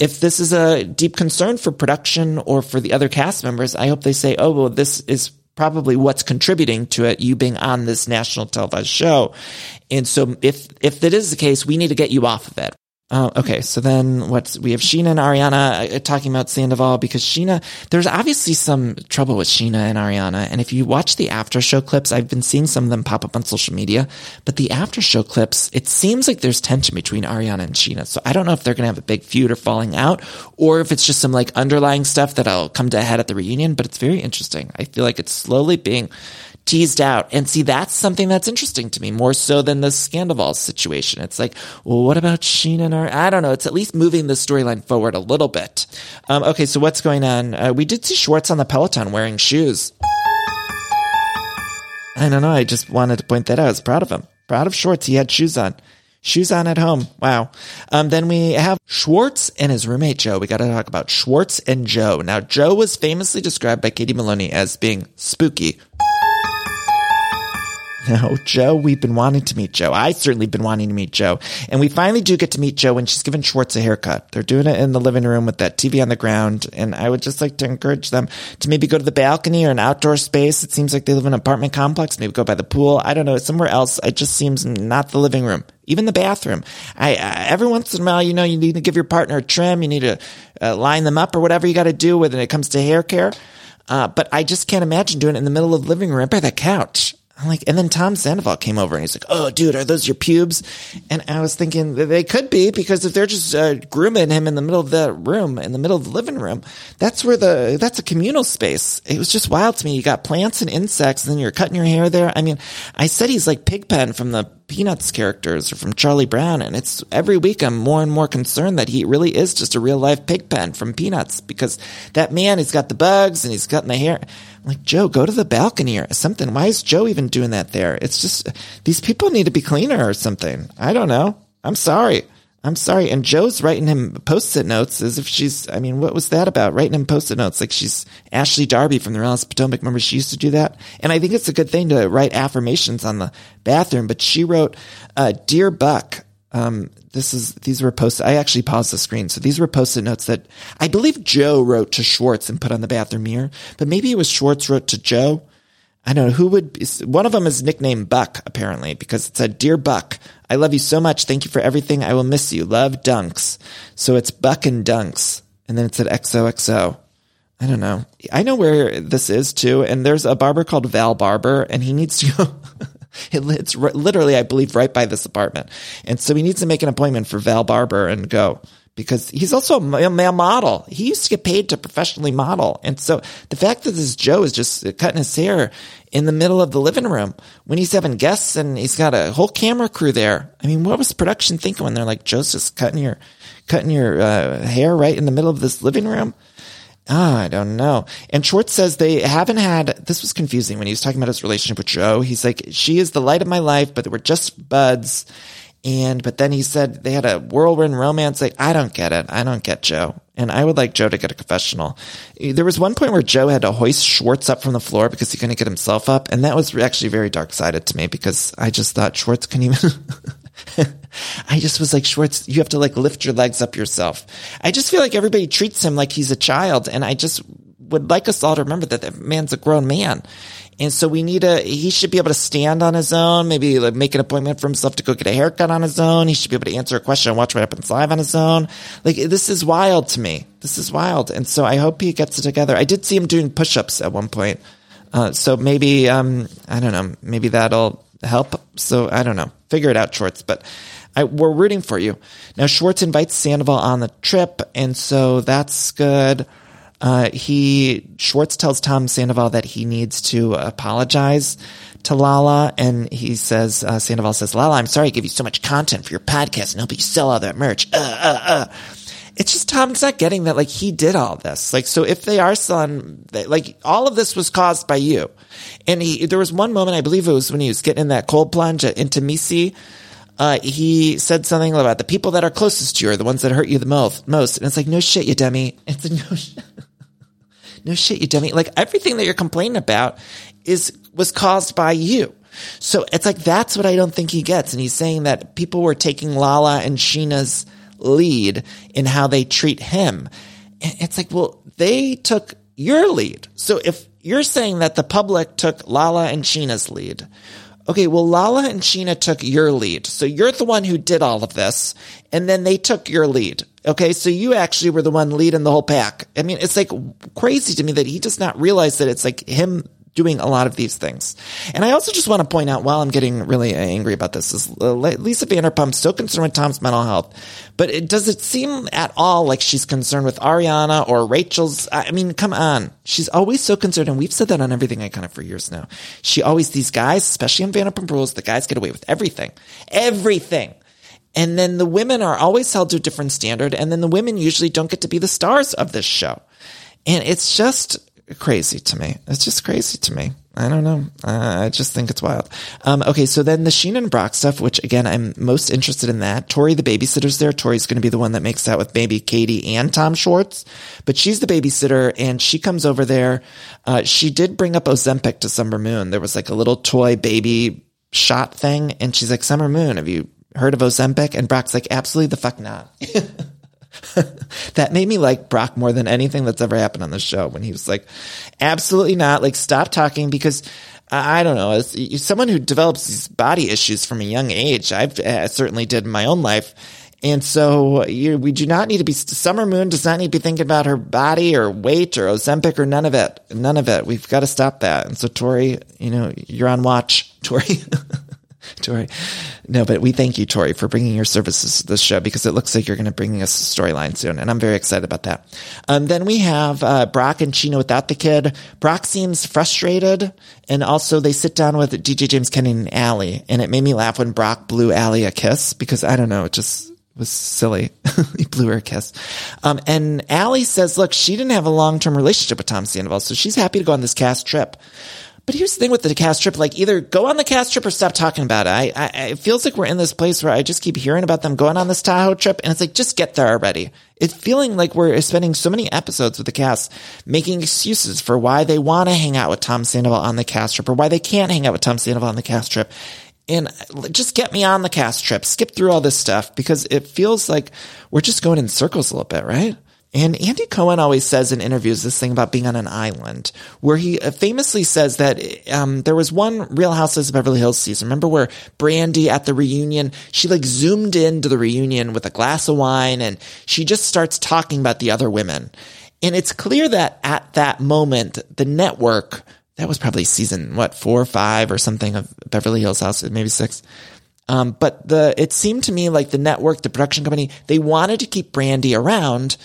if this is a deep concern for production or for the other cast members, I hope they say, "Oh, well, this is probably what's contributing to it, you being on this national televised show." And so, if if that is the case, we need to get you off of it. Uh, okay, so then what's we have Scheana and Ariana uh, talking about Sandoval because Scheana, there's obviously some trouble with Scheana and Ariana, and if you watch the after show clips, I've been seeing some of them pop up on social media, but the after show clips, it seems like there's tension between Ariana and Scheana. So I don't know if they're gonna have a big feud or falling out, or if it's just some like underlying stuff that'll come to a head at the reunion. But it's very interesting. I feel like it's slowly being teased out. And see, that's something that's interesting to me more so than the Scandoval situation. It's like, well, what about Scheana and our, I don't know. It's at least moving the storyline forward a little bit. Um, okay. So what's going on? Uh, we did see Schwartz on the Peloton wearing shoes. I don't know. I just wanted to point that out. I was proud of him. Proud of Schwartz. He had shoes on. Shoes on at home. Wow. Um, then we have Schwartz and his roommate Joe. We got to talk about Schwartz and Joe. Now, Joe was famously described by Katie Maloney as being spooky. No, Joe, we've been wanting to meet Joe. I certainly been wanting to meet Joe. And we finally do get to meet Joe when she's giving Schwartz a haircut. They're doing it in the living room with that TV on the ground. And I would just like to encourage them to maybe go to the balcony or an outdoor space. It seems like they live in an apartment complex. Maybe go by the pool. I don't know. Somewhere else. It just seems not the living room. Even the bathroom. I, I every once in a while, you know, you need to give your partner a trim. You need to uh, line them up or whatever you got to do when it comes to hair care. Uh, but I just can't imagine doing it in the middle of the living room by the couch. I'm like, and then Tom Sandoval came over and he's like, "Oh, dude, are those your pubes?" And I was thinking that they could be because if they're just uh, grooming him in the middle of the room, in the middle of the living room, that's where the that's a communal space. It was just wild to me. You got plants and insects, and then you're cutting your hair there. I mean, I said he's like Pigpen from the Peanuts characters or from Charlie Brown, and it's every week I'm more and more concerned that he really is just a real life Pigpen from Peanuts because that man, he's got the bugs and he's cutting the hair. I'm like, Joe, go to the balcony or something. Why is Joe even doing that there? It's just, these people need to be cleaner or something. I don't know. I'm sorry. I'm sorry. And Joe's writing him post-it notes as if she's, I mean, what was that about? Writing him post-it notes like she's Ashley Darby from the Reynolds Potomac. Remember she used to do that? And I think it's a good thing to write affirmations on the bathroom, but she wrote, uh, Dear Buck, um, this is, these were post, I actually paused the screen. So these were post-it notes that I believe Joe wrote to Schwartz and put on the bathroom mirror, but maybe it was Schwartz wrote to Joe. I don't know who would be, one of them is nicknamed Buck apparently because it said, Dear Buck, I love you so much. Thank you for everything. I will miss you. Love Dunks. So it's Buck and Dunks. And then it said XOXO. I don't know. I know where this is too. And there's a barber called Val Barber and he needs to go. it's literally, I believe, right by this apartment. And so he needs to make an appointment for Val Barber and go because he's also a male model. He used to get paid to professionally model. And so the fact that this Joe is just cutting his hair in the middle of the living room when he's having guests and he's got a whole camera crew there. I mean, what was production thinking when they're like, Joe's just cutting your, cutting your uh, hair right in the middle of this living room? Ah, I don't know. And Schwartz says they haven't had, this was confusing when he was talking about his relationship with Joe. He's like, she is the light of my life, but we're just buds. And, but then he said they had a whirlwind romance. Like, I don't get it. I don't get Joe. And I would like Joe to get a confessional. There was one point where Joe had to hoist Schwartz up from the floor because he couldn't get himself up. And that was actually very dark sided to me because I just thought Schwartz couldn't even, I just was like, Schwartz, you have to like lift your legs up yourself. I just feel like everybody treats him like he's a child. And I just would like us all to remember that that man's a grown man. And so we need a, he should be able to stand on his own, maybe like make an appointment for himself to go get a haircut on his own. He should be able to answer a question and watch what happens live on his own. Like this is wild to me. This is wild. And so I hope he gets it together. I did see him doing push-ups at one point. Uh, so maybe, um, I don't know, maybe that'll help. So I don't know. Figure it out, Schwartz. But I, we're rooting for you. Now, Schwartz invites Sandoval on the trip, and so that's good. Uh, he Schwartz tells Tom Sandoval that he needs to apologize to Lala, and he says uh, Sandoval says, "Lala, I'm sorry I gave you so much content for your podcast and help you sell all that merch." Uh, uh, uh. It's just Tom's not getting that. Like he did all this. Like so, if they are selling, like all of this was caused by you. And he, there was one moment I believe it was when he was getting in that cold plunge at Into-Me-See uh, he said something about the people that are closest to you are the ones that hurt you the most. Most, and it's like, no shit, you dummy. It's a no, sh- no shit, you dummy. Like everything that you're complaining about is was caused by you. So it's like that's what I don't think he gets. And he's saying that people were taking Lala and Scheana's lead in how they treat him. It's like, well, they took your lead. So if you're saying that the public took Lala and Scheana's lead, okay, well, Lala and Scheana took your lead. So you're the one who did all of this, and then they took your lead. Okay, so you actually were the one leading the whole pack. I mean, it's like crazy to me that he does not realize that it's like him doing a lot of these things. And I also just want to point out while I'm getting really angry about this is uh, Lisa Vanderpump so concerned with Tom's mental health, but it, does it seem at all like she's concerned with Ariana or Rachel's? I mean, come on. She's always so concerned. And we've said that on everything iconic for years now. She always, these guys, especially on Vanderpump rules, the guys get away with everything, everything. And then the women are always held to a different standard. And then the women usually don't get to be the stars of this show. And it's just, crazy to me. It's just crazy to me. I don't know. Uh, I just think it's wild. Um, okay, so then the Sheen and Brock stuff, which again, I'm most interested in that. Tori, the babysitter's there. Tori's going to be the one that makes out with baby Katie and Tom Schwartz, but she's the babysitter and she comes over there. Uh, she did bring up Ozempic to Summer Moon. There was like a little toy baby shot thing, and she's like, Summer Moon, have you heard of Ozempic? And Brock's like, absolutely the fuck not. that made me like Brock more than anything that's ever happened on the show when he was like, absolutely not. Like, stop talking because I don't know. As someone who develops these body issues from a young age, I've I certainly did in my own life. And so you, we do not need to be, Summer Moon does not need to be thinking about her body or weight or Ozempic or none of it. None of it. We've got to stop that. And so Tori, you know, you're on watch, Tori. Tori. No, but we thank you, Tori, for bringing your services to this show because it looks like you're going to bring us a storyline soon. And I'm very excited about that. Um, then we have uh, Brock and Scheana without the kid. Brock seems frustrated. And also they sit down with DJ James Kennedy and Ally. And it made me laugh when Brock blew Ally a kiss because I don't know, it just was silly. he blew her a kiss. Um, and Ally says, look, she didn't have a long-term relationship with Tom Sandoval, so she's happy to go on this cast trip. But here's the thing with the cast trip, like either go on the cast trip or stop talking about it. I, I, it feels like we're in this place where I just keep hearing about them going on this Tahoe trip and it's like, just get there already. It's feeling like we're spending so many episodes with the cast making excuses for why they want to hang out with Tom Sandoval on the cast trip or why they can't hang out with Tom Sandoval on the cast trip. And uh, just get me on the cast trip, skip through all this stuff because it feels like we're just going in circles a little bit, right? And Andy Cohen always says in interviews this thing about being on an island, where he uh, famously says that um, there was one Real Houses of Beverly Hills season. Remember where Brandi at the reunion, she like zoomed into the reunion with a glass of wine, and she just starts talking about the other women. And it's clear that at that moment, the network that was probably season what four or five or something of Beverly Hills House, maybe six. Um, but the it seemed to me like the network, the production company, they wanted to keep Brandi around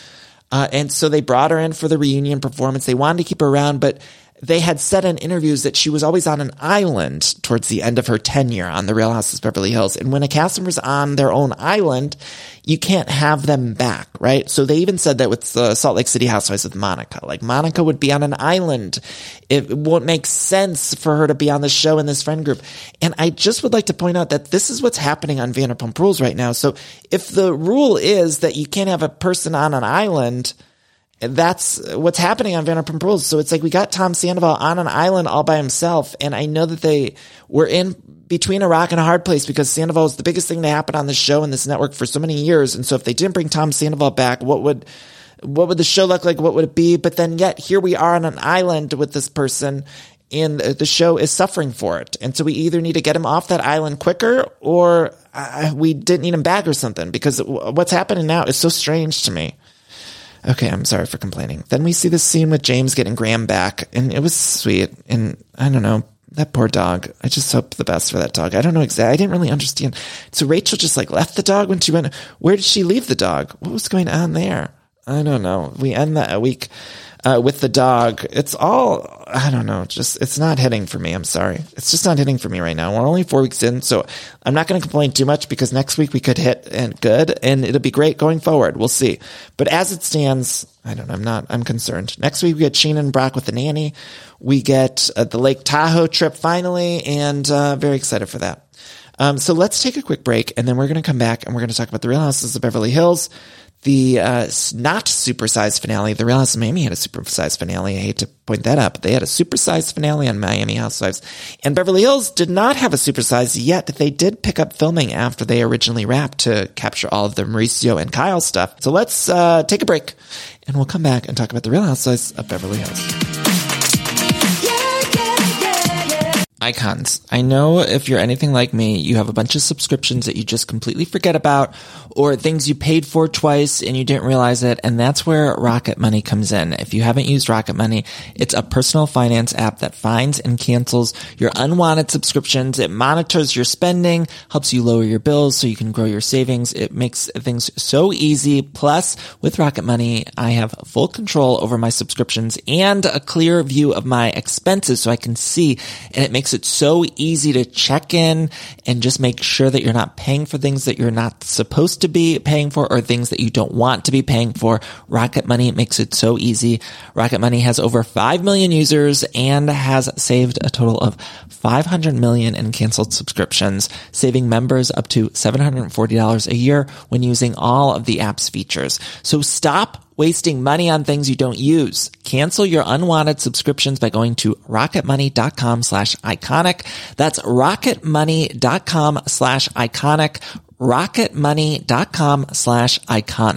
uh, and so they brought her in for the reunion performance. They wanted to keep her around, but they had said in interviews that she was always on an island towards the end of her tenure on the Real Houses Beverly Hills. And when a cast member's on their own island, you can't have them back, right? So they even said that with the Salt Lake City Housewives with Monica. Like Monica would be on an island. It won't make sense for her to be on the show in this friend group. And I just would like to point out that this is what's happening on Vanderpump Rules right now. So if the rule is that you can't have a person on an island, that's what's happening on Vanderpump Rules. So it's like we got Tom Sandoval on an island all by himself, and I know that they were in between a rock and a hard place because Sandoval is the biggest thing to happen on the show and this network for so many years. And so if they didn't bring Tom Sandoval back, what would what would the show look like? What would it be? But then yet here we are on an island with this person and the show is suffering for it. And so we either need to get him off that island quicker or uh, we didn't need him back or something because what's happening now is so strange to me. Okay, I'm sorry for complaining. Then we see this scene with James getting Graham back and it was sweet. And I don't know, that poor dog. I just hope the best for that dog. I don't know exactly. I didn't really understand. So Rachel just like left the dog when she went. Where did she leave the dog? What was going on there? I don't know. We end that week uh, with the dog. It's all I don't know. Just it's not hitting for me. I'm sorry. It's just not hitting for me right now. We're only four weeks in, so I'm not going to complain too much because next week we could hit and good, and it'll be great going forward. We'll see. But as it stands, I don't know. I'm not. I'm concerned. Next week we get Scheana and Brock with the nanny. We get uh, the Lake Tahoe trip finally, and uh, very excited for that. Um, so let's take a quick break, and then we're going to come back and we're going to talk about the Real Houses of Beverly Hills the uh, not supersized finale. The Real Housewives of Miami had a supersized finale. I hate to point that out, but they had a supersized finale on Miami Housewives. And Beverly Hills did not have a supersized yet. That they did pick up filming after they originally wrapped to capture all of the Mauricio and Kyle stuff. So let's uh, take a break, and we'll come back and talk about the Real Housewives of Beverly Hills. Icons. I know if you're anything like me, you have a bunch of subscriptions that you just completely forget about or things you paid for twice and you didn't realize it. And that's where Rocket Money comes in. If you haven't used Rocket Money, it's a personal finance app that finds and cancels your unwanted subscriptions. It monitors your spending, helps you lower your bills so you can grow your savings. It makes things so easy. Plus with Rocket Money, I have full control over my subscriptions and a clear view of my expenses so I can see and it makes it so easy to check in and just make sure that you're not paying for things that you're not supposed to be paying for or things that you don't want to be paying for. Rocket Money makes it so easy. Rocket Money has over 5 million users and has saved a total of 500 million in canceled subscriptions, saving members up to $740 a year when using all of the app's features. So stop wasting money on things you don't use. Cancel your unwanted subscriptions by going to rocketmoney.com slash iconic. That's rocketmoney.com slash iconic. rocketmoney.com slash iconic.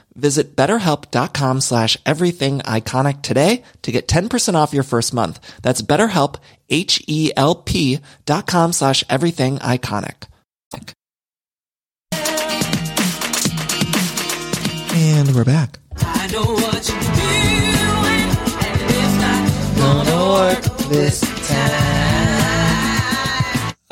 Visit betterhelp.com slash everything iconic today to get 10% off your first month. That's betterhelp, H-E-L-P dot com slash everything iconic. And we're back. I know what you're doing, and it's not gonna work this time.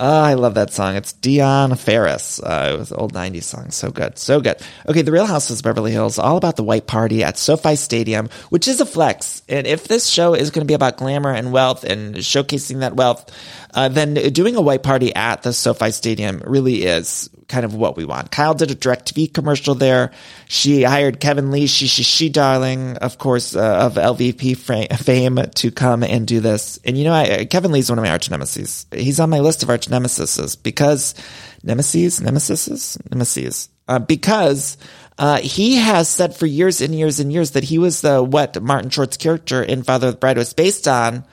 Oh, I love that song. It's Dion Ferris. Uh, it was an old 90s song. So good. So good. Okay. The Real Houses of Beverly Hills, all about the white party at SoFi Stadium, which is a flex. And if this show is going to be about glamour and wealth and showcasing that wealth, uh, then doing a white party at the SoFi Stadium really is kind of what we want. Kyle did a DirecTV commercial there. She hired Kevin Lee, she, she, she darling, of course, uh, of LVP fame to come and do this. And you know, I, Kevin Lee's one of my arch nemesis. He's on my list of arch nemesis because nemesis, nemesis, nemesis, uh, because uh, he has said for years and years and years that he was the what Martin Short's character in Father of the Bride was based on,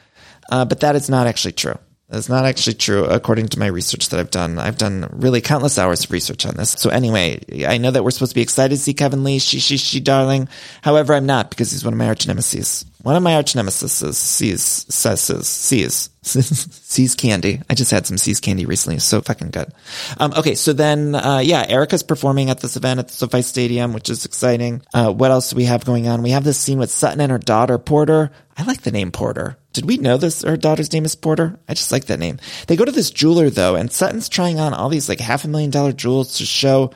uh, but that is not actually true. That's not actually true, according to my research that I've done. I've done really countless hours of research on this. So anyway, I know that we're supposed to be excited to see Kevin Lee, she, she, she, darling. However, I'm not because he's one of my arch nemesis. One of my arch nemesis is sees, says, sees, See's candy. I just had some See's candy recently. So fucking good. Um, okay. So then, uh, yeah, Erika's performing at this event at the SoFi Stadium, which is exciting. Uh, what else do we have going on? We have this scene with Sutton and her daughter, Porter. I like the name Porter. Did we know this? Her daughter's name is Porter. I just like that name. They go to this jeweler though, and Sutton's trying on all these like half a million dollar jewels to show.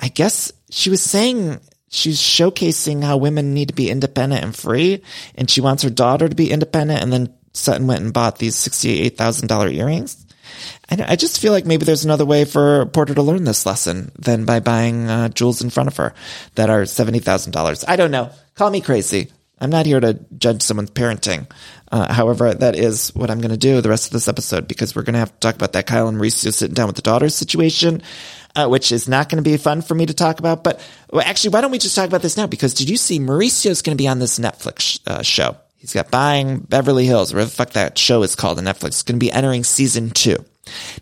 I guess she was saying she's showcasing how women need to be independent and free, and she wants her daughter to be independent. And then Sutton went and bought these sixty-eight thousand dollar earrings. And I just feel like maybe there's another way for Porter to learn this lesson than by buying uh, jewels in front of her that are seventy thousand dollars. I don't know. Call me crazy. I'm not here to judge someone's parenting. Uh, however, that is what I'm going to do the rest of this episode because we're going to have to talk about that Kyle and Mauricio sitting down with the daughter situation, uh, which is not going to be fun for me to talk about. But well, actually, why don't we just talk about this now? Because did you see Mauricio's going to be on this Netflix uh, show? He's got Buying Beverly Hills, whatever the fuck that show is called on Netflix. It's going to be entering season two.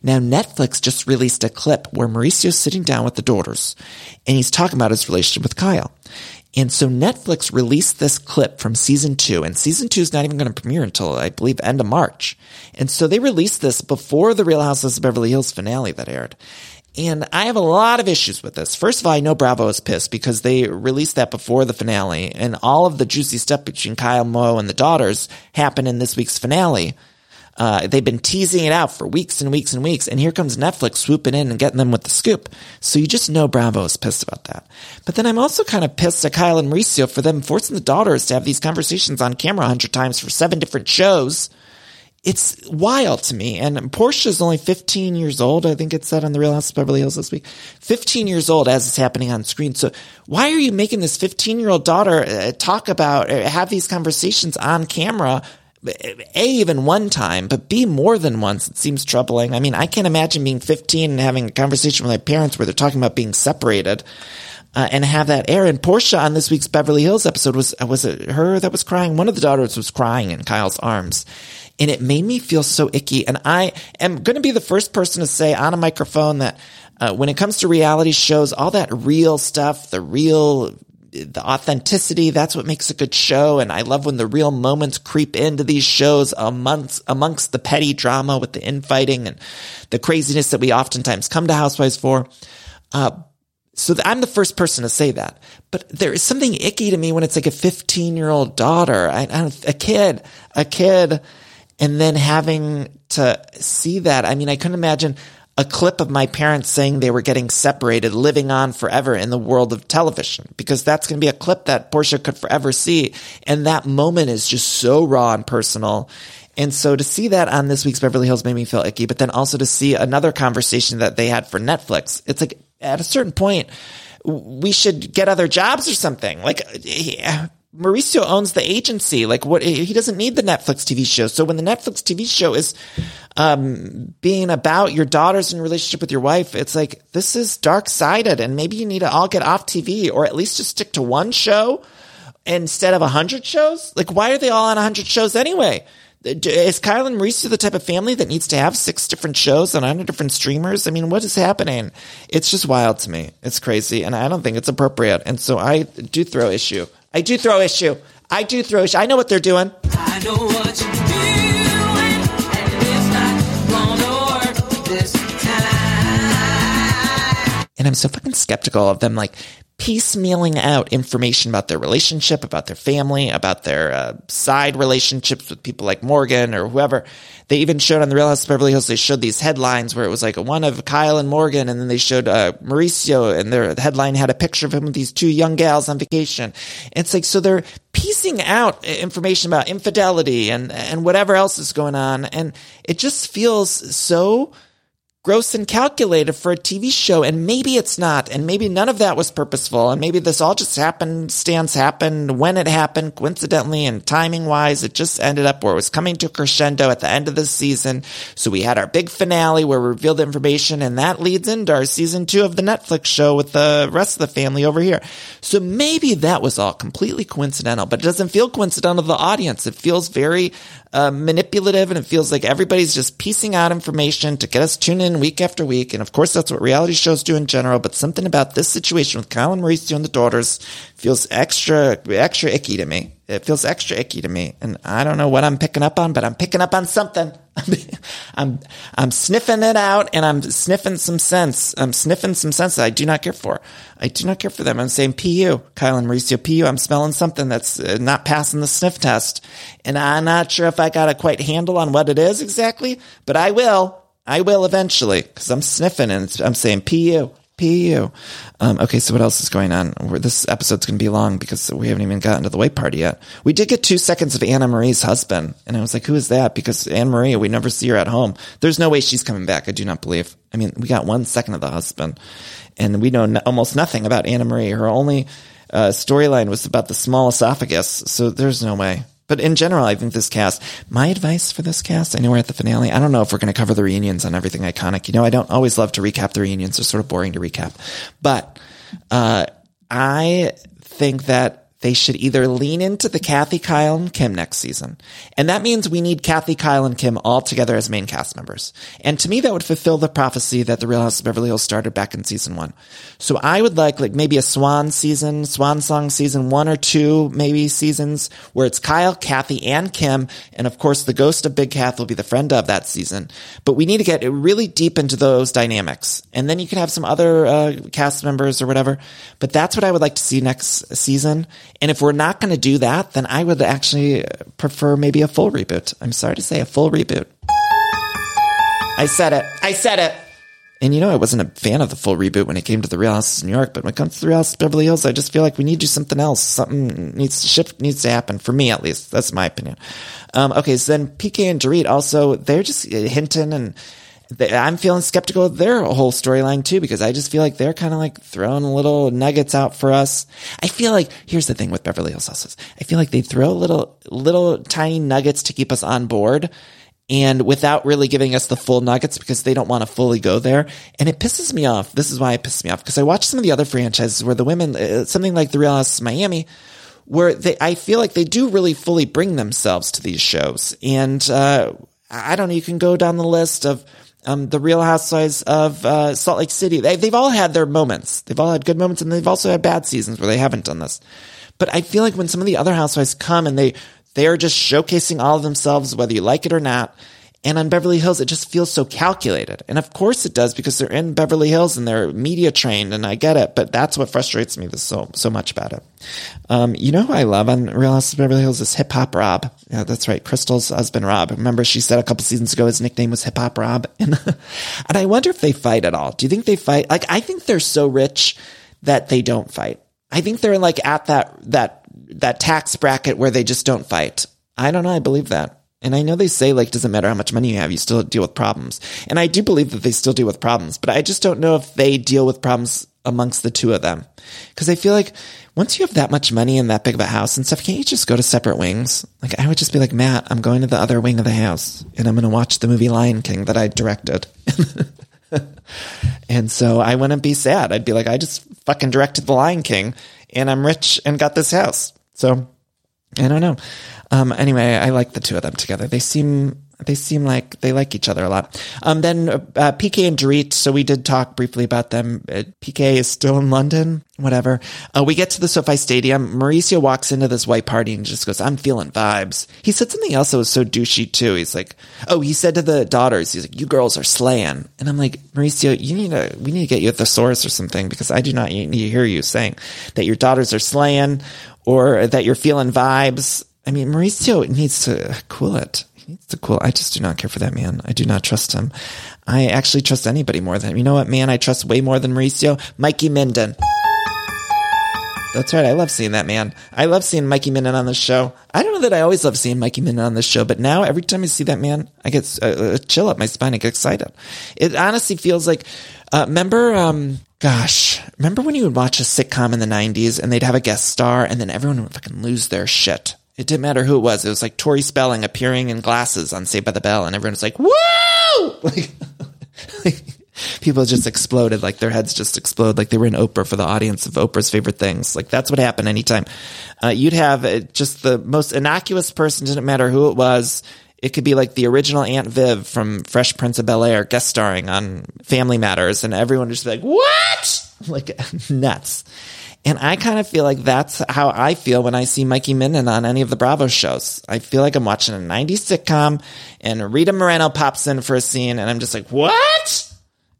Now, Netflix just released a clip where Mauricio's sitting down with the daughters and he's talking about his relationship with Kyle. And so Netflix released this clip from season two, and season two is not even going to premiere until I believe end of March. And so they released this before the Real Houses of Beverly Hills finale that aired. And I have a lot of issues with this. First of all, I know Bravo is pissed because they released that before the finale, and all of the juicy stuff between Kyle Mo and the daughters happened in this week's finale. Uh, they've been teasing it out for weeks and weeks and weeks, and here comes Netflix swooping in and getting them with the scoop. So you just know Bravo is pissed about that. But then I'm also kind of pissed at Kyle and Mauricio for them forcing the daughters to have these conversations on camera a hundred times for seven different shows. It's wild to me. And Portia is only 15 years old. I think it said on the Real House of Beverly Hills this week. 15 years old as it's happening on screen. So why are you making this 15 year old daughter uh, talk about, uh, have these conversations on camera a, even one time, but B, more than once, it seems troubling. I mean, I can't imagine being 15 and having a conversation with my parents where they're talking about being separated. Uh, and have that air. And Portia on this week's Beverly Hills episode was was it her that was crying? One of the daughters was crying in Kyle's arms, and it made me feel so icky. And I am going to be the first person to say on a microphone that uh, when it comes to reality shows, all that real stuff, the real the authenticity, that's what makes a good show. And I love when the real moments creep into these shows amongst, amongst the petty drama with the infighting and the craziness that we oftentimes come to Housewives for. Uh, so I'm the first person to say that, but there is something icky to me when it's like a 15 year old daughter, I, I a kid, a kid, and then having to see that. I mean, I couldn't imagine a clip of my parents saying they were getting separated, living on forever in the world of television, because that's going to be a clip that Portia could forever see. And that moment is just so raw and personal. And so to see that on this week's Beverly Hills made me feel icky, but then also to see another conversation that they had for Netflix, it's like at a certain point, we should get other jobs or something. Like, Mauricio owns the agency. Like what, he doesn't need the Netflix TV show. So when the Netflix TV show is, um, being about your daughter's in relationship with your wife, it's like, this is dark sided and maybe you need to all get off TV or at least just stick to one show instead of a hundred shows? Like, why are they all on a hundred shows anyway? Is Kyle and Mauricio the type of family that needs to have six different shows on a hundred different streamers? I mean, what is happening? It's just wild to me. It's crazy, and I don't think it's appropriate. And so I do throw issue. I do throw issue. I do throw issue. I know what they're doing. I know what you're doing, and it's not gonna work this time. And I'm so fucking skeptical of them, like piecemealing out information about their relationship, about their family, about their uh, side relationships with people like Morgan or whoever. They even showed on the Real House of Beverly Hills, they showed these headlines where it was like one of Kyle and Morgan, and then they showed uh, Mauricio, and their headline had a picture of him with these two young gals on vacation. And it's like, so they're piecing out information about infidelity and, and whatever else is going on. And it just feels so gross and calculated for a TV show. And maybe it's not. And maybe none of that was purposeful. And maybe this all just happened, stands happened when it happened, coincidentally and timing wise. It just ended up where it was coming to a crescendo at the end of the season. So we had our big finale where we revealed information and that leads into our season two of the Netflix show with the rest of the family over here. So maybe that was all completely coincidental, but it doesn't feel coincidental to the audience. It feels very uh, manipulative and it feels like everybody's just piecing out information to get us tuned in week after week. And of course, that's what reality shows do in general. But something about this situation with Kyle and Mauricio and the daughters feels extra, extra icky to me. It feels extra icky to me. And I don't know what I'm picking up on, but I'm picking up on something. I'm, I'm sniffing it out and I'm sniffing some sense. I'm sniffing some sense that I do not care for. I do not care for them. I'm saying PU, Kyle and Mauricio, PU. I'm smelling something that's uh, not passing the sniff test. And I'm not sure if I got a quite handle on what it is exactly, but I will. I will eventually because I'm sniffing and I'm saying PU. PU. Um, okay, so what else is going on? We're, this episode's going to be long because we haven't even gotten to the white party yet. We did get two seconds of Annemarie's husband, and I was like, who is that? Because Annemarie, we never see her at home. There's no way she's coming back. I do not believe. I mean, we got one second of the husband, and we know no, almost nothing about Annemarie. Her only uh, storyline was about the small esophagus, so there's no way. But in general, I think this cast, my advice for this cast, I know we're at the finale. I don't know if we're going to cover the reunions on everything iconic. You know, I don't always love to recap the reunions. They're sort of boring to recap. But, uh, I think that they should either lean into the Kathy, Kyle, and Kim next season. And that means we need Kathy, Kyle, and Kim all together as main cast members. And to me, that would fulfill the prophecy that the Real House of Beverly Hills started back in season one. So I would like, like maybe a swan season, swan song season one or two, maybe seasons where it's Kyle, Kathy, and Kim. And of course, the ghost of Big Kath will be the friend of that season. But we need to get really deep into those dynamics. And then you can have some other uh, cast members or whatever. But that's what I would like to see next season. And if we're not going to do that, then I would actually prefer maybe a full reboot. I'm sorry to say a full reboot. I said it. I said it. And you know, I wasn't a fan of the full reboot when it came to the Real House of New York, but when it comes to the Real House of Beverly Hills, I just feel like we need to do something else. Something needs to shift, needs to happen for me at least. That's my opinion. Um, okay, so then PK and Dorit also, they're just hinting and I'm feeling skeptical of their whole storyline too, because I just feel like they're kind of like throwing little nuggets out for us. I feel like, here's the thing with Beverly Hills Houses. I feel like they throw little, little tiny nuggets to keep us on board and without really giving us the full nuggets because they don't want to fully go there. And it pisses me off. This is why it pisses me off because I watch some of the other franchises where the women, uh, something like the Real House of Miami, where they, I feel like they do really fully bring themselves to these shows. And, uh, I don't know, you can go down the list of, um, the Real Housewives of uh, Salt Lake City. They, they've all had their moments. They've all had good moments, and they've also had bad seasons where they haven't done this. But I feel like when some of the other housewives come and they they are just showcasing all of themselves, whether you like it or not. And on Beverly Hills, it just feels so calculated. And of course it does because they're in Beverly Hills and they're media trained and I get it, but that's what frustrates me so, so much about it. Um, you know who I love on Real House of Beverly Hills is Hip Hop Rob. Yeah, that's right. Crystal's husband, Rob. Remember she said a couple seasons ago his nickname was Hip Hop Rob? And, and I wonder if they fight at all. Do you think they fight? Like, I think they're so rich that they don't fight. I think they're like at that, that, that tax bracket where they just don't fight. I don't know. I believe that. And I know they say like, doesn't matter how much money you have, you still deal with problems. And I do believe that they still deal with problems, but I just don't know if they deal with problems amongst the two of them. Cause I feel like once you have that much money and that big of a house and stuff, can't you just go to separate wings? Like I would just be like, Matt, I'm going to the other wing of the house and I'm going to watch the movie Lion King that I directed. and so I wouldn't be sad. I'd be like, I just fucking directed the Lion King and I'm rich and got this house. So I don't know. Um, anyway, I like the two of them together. They seem they seem like they like each other a lot. Um, then uh, PK and Dorit. So we did talk briefly about them. Uh, PK is still in London. Whatever. Uh, we get to the SoFi Stadium. Mauricio walks into this white party and just goes, "I'm feeling vibes." He said something else that was so douchey too. He's like, "Oh," he said to the daughters, "He's like, you girls are slaying," and I'm like, Mauricio, you need to we need to get you a thesaurus or something because I do not need to hear you saying that your daughters are slaying or that you're feeling vibes. I mean, Mauricio needs to cool it. He needs to cool. I just do not care for that man. I do not trust him. I actually trust anybody more than him. You know what, man? I trust way more than Mauricio. Mikey Minden. That's right. I love seeing that man. I love seeing Mikey Minden on the show. I don't know that I always love seeing Mikey Minden on the show, but now every time I see that man, I get a, a chill up my spine. I get excited. It honestly feels like, uh, remember, um, gosh, remember when you would watch a sitcom in the 90s and they'd have a guest star and then everyone would fucking lose their shit? It didn't matter who it was. It was like Tori Spelling appearing in glasses on Saved by the Bell and everyone was like, woo! Like, like people just exploded, like their heads just explode, like they were in Oprah for the audience of Oprah's favorite things. Like that's what happened anytime. Uh, you'd have uh, just the most innocuous person, didn't matter who it was. It could be like the original Aunt Viv from Fresh Prince of Bel Air guest starring on Family Matters, and everyone would just be like, "What?" Like nuts. And I kind of feel like that's how I feel when I see Mikey Minden on any of the Bravo shows. I feel like I'm watching a 90s sitcom, and Rita Moreno pops in for a scene, and I'm just like, "What?"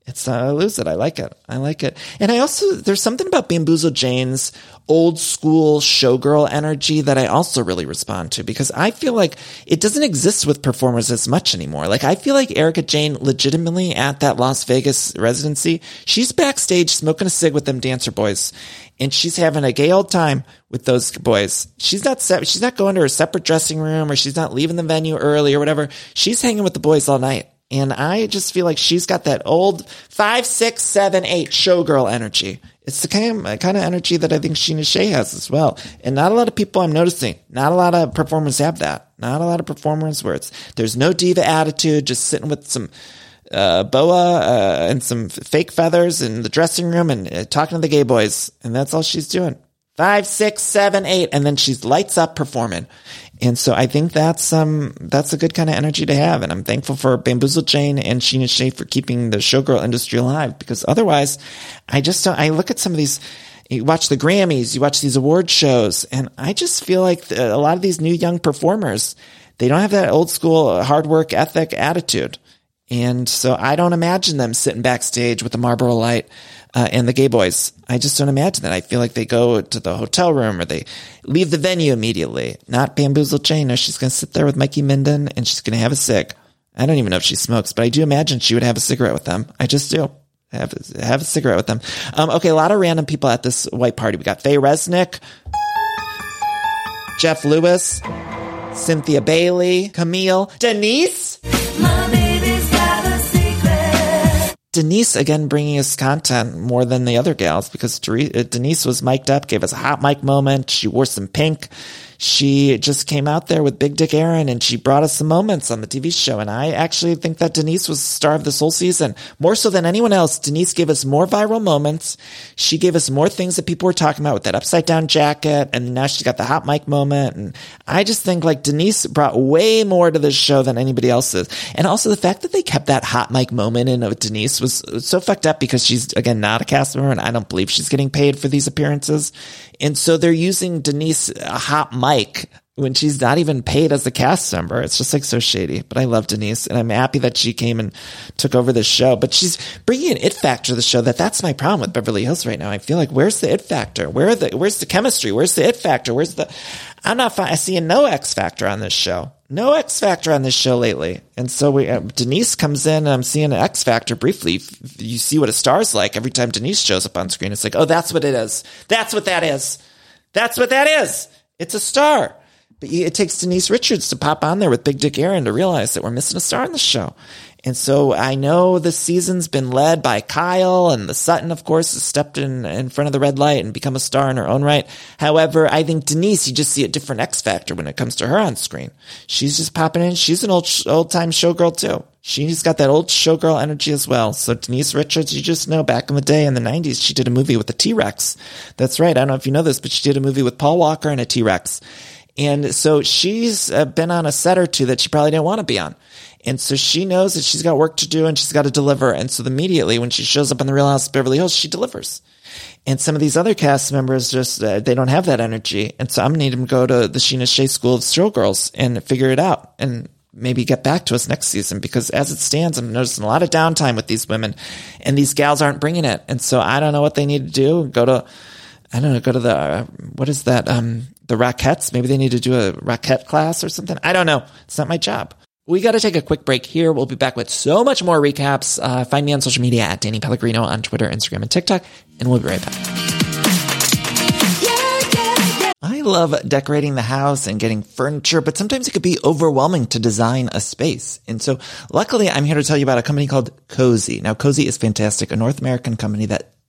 It's uh, I lose it. I like it. I like it. And I also there's something about Bamboozle Jane's old school showgirl energy that I also really respond to because I feel like it doesn't exist with performers as much anymore. Like I feel like Erika Jayne legitimately at that Las Vegas residency, she's backstage smoking a cig with them dancer boys and she's having a gay old time with those boys. She's not se- she's not going to her separate dressing room or she's not leaving the venue early or whatever. She's hanging with the boys all night. And I just feel like she's got that old five, six, seven, eight showgirl energy. It's the kind of, kind of energy that I think Scheana Shay has as well. And not a lot of people I'm noticing, not a lot of performers have that. Not a lot of performers where it's, there's no diva attitude, just sitting with some, uh, boa, uh, and some fake feathers in the dressing room and uh, talking to the gay boys. And that's all she's doing. Five, six, seven, eight. And then she's lights up performing. And so I think that's um that's a good kind of energy to have, and I'm thankful for Bamboozle Jane and Scheana Shay for keeping the showgirl industry alive. Because otherwise, I just don't. I look at some of these. You watch the Grammys, you watch these award shows, and I just feel like a lot of these new young performers, they don't have that old school hard work ethic attitude. And so I don't imagine them sitting backstage with the Marlboro Light uh, and the gay boys. I just don't imagine that. I feel like they go to the hotel room or they leave the venue immediately. Not Bamboozle Jane. She's going to sit there with Mikey Minden and she's going to have a cig. I don't even know if she smokes, but I do imagine she would have a cigarette with them. I just do. Have, have a cigarette with them. Um, okay, a lot of random people at this white party. We got Faye Resnick, Jeff Lewis, Cynthia Bailey, Camille, Denise. My Denise again bringing us content more than the other gals because uh, Denise was mic'd up, gave us a hot mic moment. She wore some pink. She just came out there with Big Dick Aaron and she brought us some moments on the TV show. And I actually think that Denise was the star of this whole season. More so than anyone else, Denise gave us more viral moments. She gave us more things that people were talking about with that upside down jacket. And now she's got the hot mic moment. And I just think like Denise brought way more to this show than anybody else's. And also the fact that they kept that hot mic moment in with Denise was so fucked up because she's again not a cast member and I don't believe she's getting paid for these appearances. And so they're using Denise a hot mic when she's not even paid as a cast member. It's just like so shady. But I love Denise and I'm happy that she came and took over the show. But she's bringing an it factor to the show that that's my problem with Beverly Hills right now. I feel like where's the it factor? Where are the, where's the chemistry? Where's the it factor? Where's the, I'm not fi- I see no X factor on this show. No X factor on this show lately. And so we, uh, Denise comes in and I'm seeing an X factor briefly. You see what a star's like every time Denise shows up on screen. It's like, oh, that's what it is. That's what that is. That's what that is. It's a star. But it takes Denise Richards to pop on there with Big Dick Aaron to realize that we're missing a star on the show. And so I know this season's been led by Kyle and the Sutton, of course, has stepped in, in front of the red light and become a star in her own right. However, I think Denise, you just see a different X factor when it comes to her on screen. She's just popping in. She's an old, old time showgirl too. She's got that old showgirl energy as well. So Denise Richards, you just know back in the day in the 90s, she did a movie with a T-Rex. That's right. I don't know if you know this, but she did a movie with Paul Walker and a T-Rex. And so she's uh, been on a set or two that she probably didn't want to be on. And so she knows that she's got work to do and she's got to deliver. And so immediately when she shows up on the Real House of Beverly Hills, she delivers. And some of these other cast members just, uh, they don't have that energy. And so I'm going to need them to go to the Scheana Shay School of Showgirls and figure it out and maybe get back to us next season because as it stands, I'm noticing a lot of downtime with these women and these gals aren't bringing it. And so I don't know what they need to do. Go to, I don't know, go to the, uh, what is that? Um, the Rockettes. Maybe they need to do a Rockette class or something. I don't know. It's not my job. We got to take a quick break here. We'll be back with so much more recaps. Uh, find me on social media at Danny Pellegrino on Twitter, Instagram, and TikTok, and we'll be right back. I love decorating the house and getting furniture, but sometimes it could be overwhelming to design a space. And so luckily I'm here to tell you about a company called Cozey. Now Cozey is fantastic, a North American company that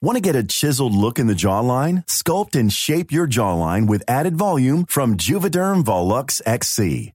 Want to get a chiseled look in the jawline? Sculpt and shape your jawline with added volume from Juvederm Volux XC.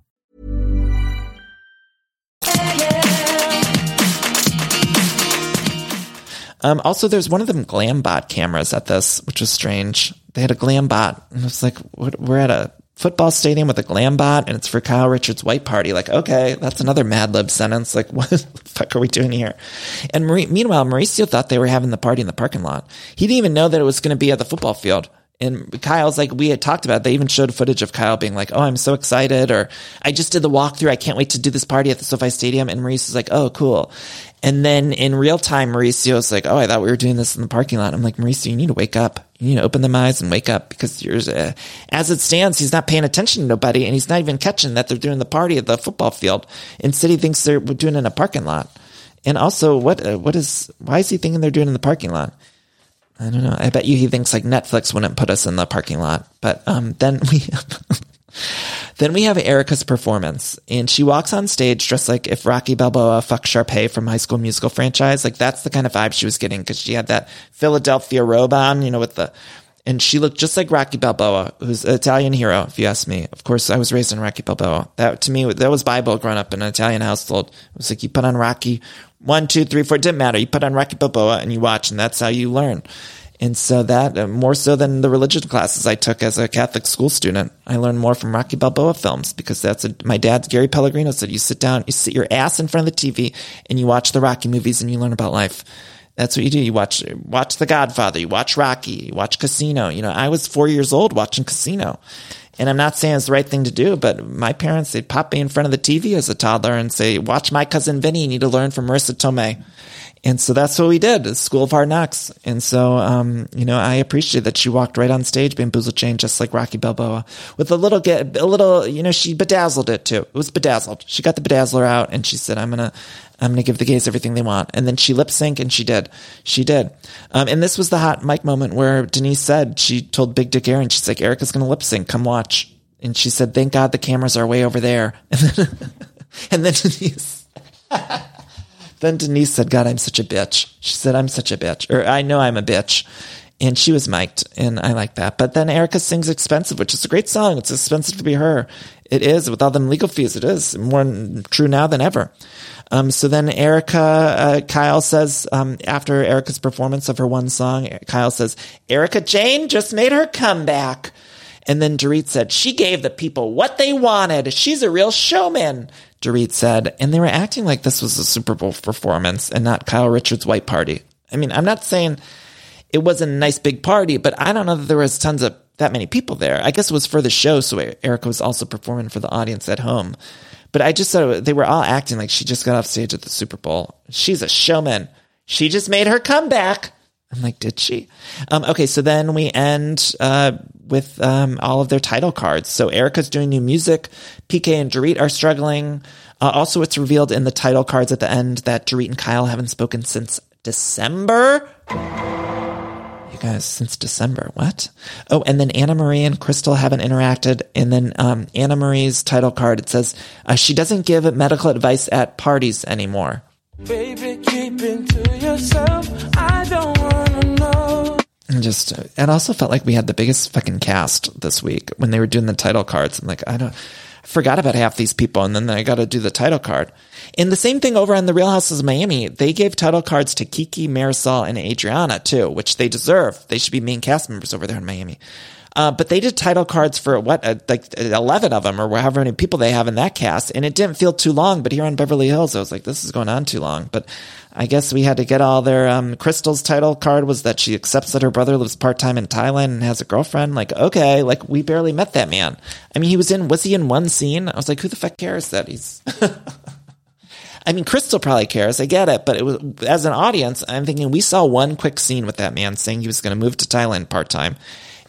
Um, also, there's one of them Glambot cameras at this, which was strange. They had a Glambot, and it's like, we're at a football stadium with a Glambot, and it's for Kyle Richards' white party. Like, okay, that's another Mad Lib sentence. Like, what the fuck are we doing here? And Marie, meanwhile, Mauricio thought they were having the party in the parking lot. He didn't even know that it was going to be at the football field. And Kyle's like, we had talked about, they even showed footage of Kyle being like, oh, I'm so excited. Or I just did the walkthrough. I can't wait to do this party at the SoFi Stadium. And Mauricio's like, oh, cool. And then in real time, Mauricio's like, oh, I thought we were doing this in the parking lot. I'm like, Mauricio, you need to wake up. You need to open them eyes and wake up because you're, uh, as it stands, he's not paying attention to nobody and he's not even catching that they're doing the party at the football field. Instead, he thinks they're doing it in a parking lot. And also, what, uh, what is, why is he thinking they're doing in the parking lot? I don't know. I bet you he thinks like Netflix wouldn't put us in the parking lot. But um, then we then we have Erika's performance, and she walks on stage dressed like if Rocky Balboa fucked Sharpay from High School Musical franchise. Like that's the kind of vibe she was getting because she had that Philadelphia robe on, you know, with the And she looked just like Rocky Balboa, who's an Italian hero, if you ask me. Of course, I was raised in Rocky Balboa. That, to me, that was Bible growing up in an Italian household. It was like you put on Rocky one, two, three, four, it didn't matter. You put on Rocky Balboa and you watch, and that's how you learn. And so that, uh, more so than the religion classes I took as a Catholic school student, I learned more from Rocky Balboa films because that's a, my dad, Gary Pellegrino said, you sit down, you sit your ass in front of the TV and you watch the Rocky movies and you learn about life. That's what you do. You watch, watch The Godfather, you watch Rocky, you watch Casino. You know, I was four years old watching Casino. And I'm not saying it's the right thing to do, but my parents, they'd pop me in front of the TV as a toddler and say, watch my cousin Vinny. You need to learn from Marisa Tomei. And so that's what we did, School of Hard Knocks. And so, um, you know, I appreciate that she walked right on stage, Bamboozle Jane, just like Rocky Balboa, with a little get, a little, you know, she bedazzled it too. It was bedazzled. She got the bedazzler out and she said, I'm gonna, I'm gonna give the gays everything they want. And then she lip sync and she did. She did. Um, and this was the hot mic moment where Denise said, she told Big Dick Aaron, she's like, Erika's gonna lip sync, come watch. And she said, thank God the cameras are way over there. And then, and then Denise, then Denise said, God, I'm such a bitch. She said, I'm such a bitch. Or I know I'm a bitch. And she was mic'd, and I like that. But then Erika sings Expensive, which is a great song. It's expensive to be her. It is. With all them legal fees, it is. More true now than ever. Um, so then Erika, uh, Kyle says, um, after Erika's performance of her one song, Kyle says, Erika Jayne just made her comeback. And then Dorit said, she gave the people what they wanted. She's a real showman. Dorit said, and they were acting like this was a Super Bowl performance and not Kyle Richards' white party. I mean, I'm not saying it wasn't a nice big party, but I don't know that there was tons of that many people there. I guess it was for the show, so Erika was also performing for the audience at home. But I just thought they were all acting like she just got off stage at the Super Bowl. She's a showman. She just made her comeback. I'm like, did she? Um, okay, so then we end uh, with um, all of their title cards. So Erika's doing new music. PK and Dorit are struggling. Uh, also, it's revealed in the title cards at the end that Dorit and Kyle haven't spoken since December. You guys, since December. What? Oh, and then Annemarie and Crystal haven't interacted. And then um, Annemarie's title card, it says uh, she doesn't give medical advice at parties anymore. Baby, And just, it also felt like we had the biggest fucking cast this week when they were doing the title cards. I'm like, I don't, I forgot about half these people, and then I got to do the title card. And the same thing over on the Real Houses of Miami. They gave title cards to Kiki, Marysol, and Adriana too, which they deserve. They should be main cast members over there in Miami. Uh, but they did title cards for what, uh, like 11 of them or however many people they have in that cast. And it didn't feel too long. But here on Beverly Hills, I was like, this is going on too long. But I guess we had to get all their, um, Crystal's title card was that she accepts that her brother lives part time in Thailand and has a girlfriend. Like, okay, like we barely met that man. I mean, he was in, was he in one scene? I was like, who the fuck cares that he's, I mean, Crystal probably cares. I get it. But it was, as an audience, I'm thinking we saw one quick scene with that man saying he was going to move to Thailand part time.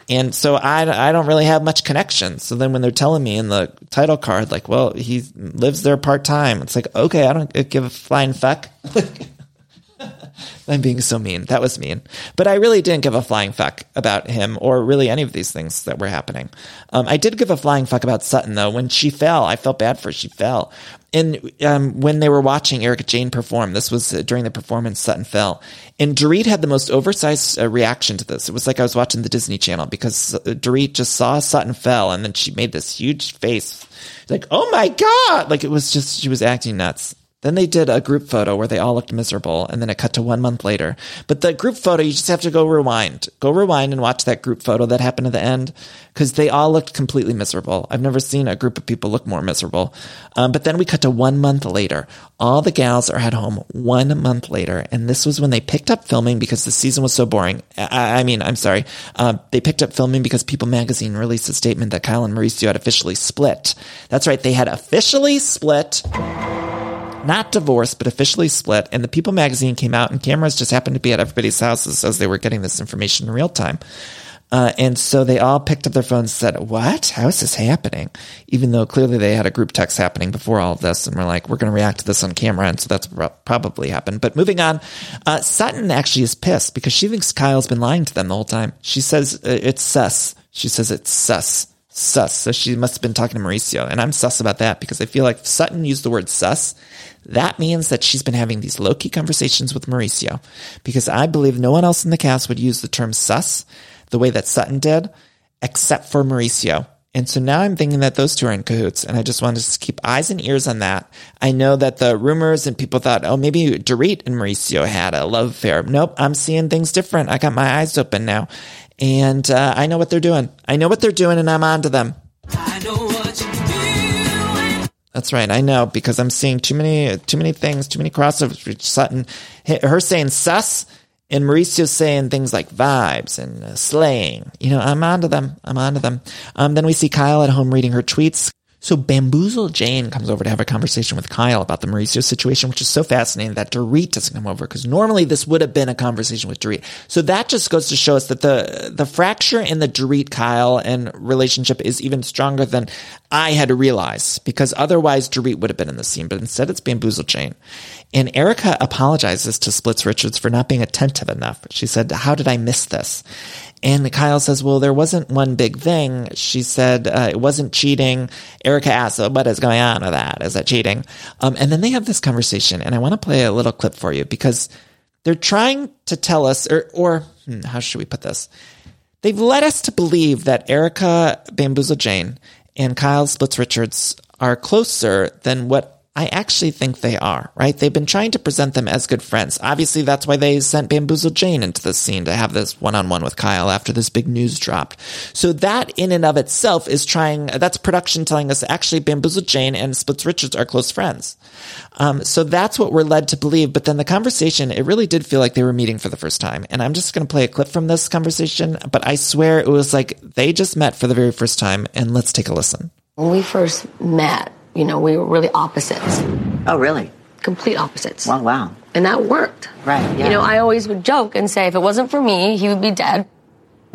And so I, I don't really have much connection. So then when they're telling me in the title card, like, well, he lives there part time, it's like, okay, I don't give a flying fuck. I'm being so mean. That was mean. But I really didn't give a flying fuck about him or really any of these things that were happening. Um, I did give a flying fuck about Sutton though. When she fell, I felt bad for her. She fell. And um, when they were watching Erika Jayne perform, this was uh, during the performance, Sutton fell. And Dorit had the most oversized uh, reaction to this. It was like I was watching the Disney Channel because uh, Dorit just saw Sutton fell and then she made this huge face. Like, oh my God. Like it was just, she was acting nuts. Then they did a group photo where they all looked miserable, and then it cut to one month later. But the group photo, you just have to go rewind. Go rewind and watch that group photo that happened at the end, because they all looked completely miserable. I've never seen a group of people look more miserable. Um, but then we cut to one month later. All the gals are at home one month later, and this was when they picked up filming because the season was so boring. I, I mean, I'm sorry. Uh, they picked up filming because People Magazine released a statement that Kyle and Mauricio had officially split. That's right, they had officially split not divorced, but officially split. And the People magazine came out, and cameras just happened to be at everybody's houses as they were getting this information in real time. Uh, and so they all picked up their phones and said, What? How is this happening? Even though clearly they had a group text happening before all of this, and we're like, We're going to react to this on camera. And so that's probably happened. But moving on, uh, Sutton actually is pissed because she thinks Kyle's been lying to them the whole time. She says uh, it's sus. She says it's sus. Sus. So she must have been talking to Mauricio. And I'm sus about that because I feel like Sutton used the word sus, that means that she's been having these low key conversations with Mauricio because I believe no one else in the cast would use the term sus. the way that Sutton did, except for Mauricio. And so now I'm thinking that those two are in cahoots, and I just wanted to keep eyes and ears on that. I know that the rumors and people thought, oh, maybe Dorit and Mauricio had a love affair. Nope, I'm seeing things different. I got my eyes open now, and uh, I know what they're doing. I know what they're doing, and I'm on to them. That's right. I know because I'm seeing too many, too many things, too many crossovers. Sutton, her saying sus, and Mauricio saying things like vibes and uh, slaying. You know, I'm onto them. I'm onto them. Um, then we see Kyle at home reading her tweets. So Bamboozle Jane comes over to have a conversation with Kyle about the Mauricio situation, which is so fascinating that Dorit doesn't come over because normally this would have been a conversation with Dorit. So that just goes to show us that the the fracture in the Dorit Kyle and relationship is even stronger than I had to realize because otherwise Dorit would have been in the scene, but instead it's Bamboozle Jane. And Erika apologizes to Splits Richards for not being attentive enough. She said, "How did I miss this?" And Kyle says, well, there wasn't one big thing. She said, uh, it wasn't cheating. Erika asks, oh, what is going on with that? Is that cheating? Um, and then they have this conversation and I want to play a little clip for you because they're trying to tell us, or, or hmm, how should we put this? They've led us to believe that Erika Bamboozle Jane and Kyle Splits Richards are closer than what I actually think they are, right? They've been trying to present them as good friends. Obviously, that's why they sent Bamboozle Jane into the scene to have this one on one with Kyle after this big news dropped. So that in and of itself is trying, that's production telling us actually Bamboozle Jane and Splits Richards are close friends. Um, so that's what we're led to believe. But then the conversation, it really did feel like they were meeting for the first time. And I'm just going to play a clip from this conversation, but I swear it was like they just met for the very first time. And let's take a listen. When we first met, you know, we were really opposites, Oh, really? complete opposites. Wow, wow. And that worked. Right, yeah. You know, I always would joke and say if it wasn't for me, he would be dead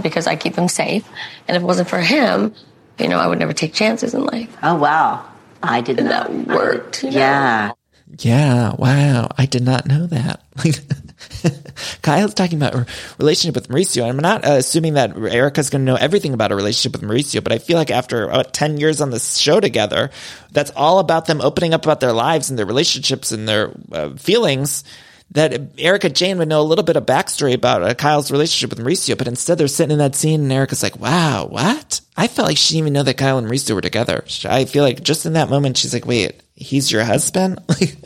because I keep him safe. And if it wasn't for him, you know, I would never take chances in life. Oh, wow. I did And not. that worked. you know? Yeah. Yeah, wow. I did not know that. Kyle's talking about relationship with Mauricio. I'm not uh, assuming that Erika's going to know everything about a relationship with Mauricio, but I feel like after uh, 10 years on this show together, that's all about them opening up about their lives and their relationships and their uh, feelings. That Erika Jayne would know a little bit of backstory about uh, Kyle's relationship with Mauricio, but instead they're sitting in that scene and Erika's like, wow, what? I felt like she didn't even know that Kyle and Mauricio were together. I feel like just in that moment, she's like, wait, he's your husband? Like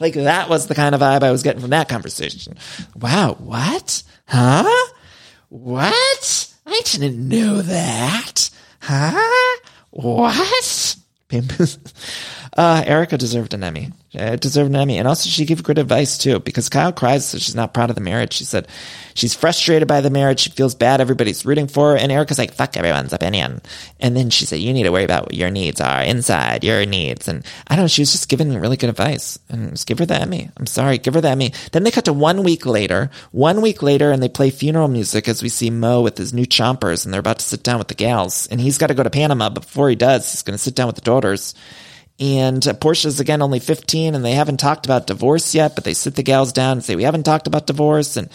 like that was the kind of vibe I was getting from that conversation. Wow, what? Huh? What? I didn't know that. Huh? What? Uh, Erika deserved an Emmy. Uh, deserved an Emmy. And also she gave good advice too, because Kyle cries so she's not proud of the marriage. She said she's frustrated by the marriage. She feels bad. Everybody's rooting for her. And Erika's like, fuck everyone's opinion. And then she said, you need to worry about what your needs are inside your needs. And I don't know. She was just giving really good advice and just give her the Emmy. I'm sorry. Give her the Emmy. Then they cut to one week later, one week later, and they play funeral music as we see Mo with his new chompers and they're about to sit down with the gals. And he's got to go to Panama. Before he does, he's going to sit down with the daughters. And uh, Portia's again only 15 and they haven't talked about divorce yet, but they sit the gals down and say, we haven't talked about divorce. And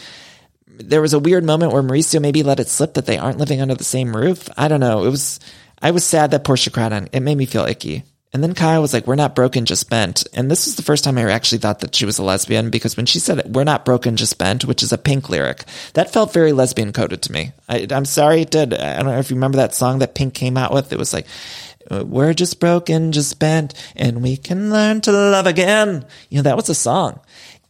there was a weird moment where Mauricio maybe let it slip that they aren't living under the same roof. I don't know. It was, I was sad that Portia cried on. It made me feel icky. And then Kyle was like, we're not broken, just bent. And this was the first time I actually thought that she was a lesbian because when she said, we're not broken, just bent, which is a pink lyric, that felt very lesbian coded to me. I, I'm sorry it did. I don't know if you remember that song that Pink came out with. It was like, we're just broken, just bent, and we can learn to love again. You know, that was a song.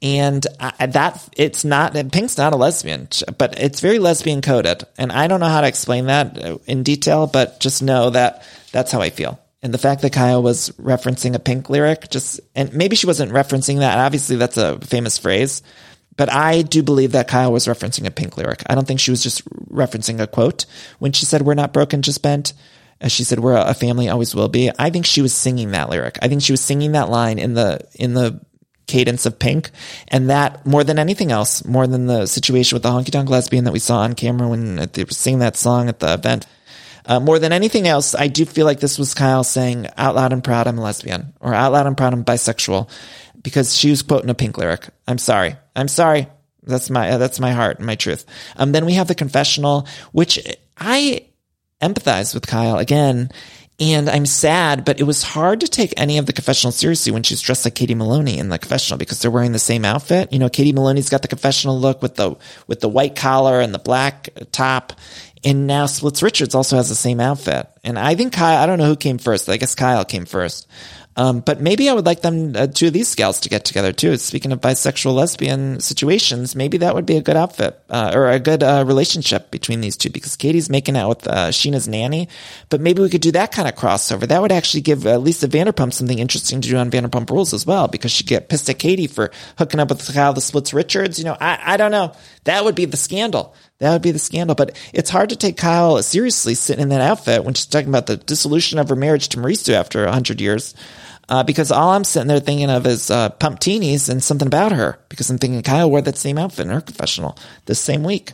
And I, that it's not, Pink's not a lesbian, but it's very lesbian coded. And I don't know how to explain that uh, in detail, but just know that that's how I feel. And the fact that Kyle was referencing a Pink lyric, just, and maybe she wasn't referencing that. Obviously, that's a famous phrase, but I do believe that Kyle was referencing a Pink lyric. I don't think she was just referencing a quote when she said, we're not broken, just bent as she said, we're a family, always will be. I think she was singing that lyric. I think she was singing that line in the, in the cadence of Pink. And that more than anything else, more than the situation with the honky tonk lesbian that we saw on camera when they were singing that song at the event. Uh, more than anything else, I do feel like this was Kyle saying out loud and proud I'm a lesbian or out loud and proud I'm bisexual because she was quoting a Pink lyric. I'm sorry. I'm sorry. That's my, that's my heart and my truth. Um, then we have the confessional, which I, empathize with Kyle again And I'm sad, but it was hard to take any of the confessional seriously when she's dressed like Katie Maloney in the confessional because they're wearing the same outfit. You know, Katie Maloney's got the confessional look with the with the white collar and the black top. And now Splits Richards also has the same outfit. And I think Kyle, I don't know who came first. I guess Kyle came first. Um, but maybe I would like them, uh, two of these gals to get together too. Speaking of bisexual lesbian situations, maybe that would be a good outfit, uh, or a good, uh, relationship between these two because Katie's making out with, uh, Scheana's nanny. But maybe we could do that kind of crossover. That would actually give Lisa Vanderpump something interesting to do on Vanderpump Rules as well because she'd get pissed at Katie for hooking up with Kyle the Splits Richards. You know, I, I don't know. That would be the scandal. That would be the scandal. But it's hard to take Kyle seriously sitting in that outfit when she's talking about the dissolution of her marriage to Mauricio after 100 years. Uh, because all I'm sitting there thinking of is uh, pump teenies and something about her. Because I'm thinking Kyle wore that same outfit in her confessional this same week.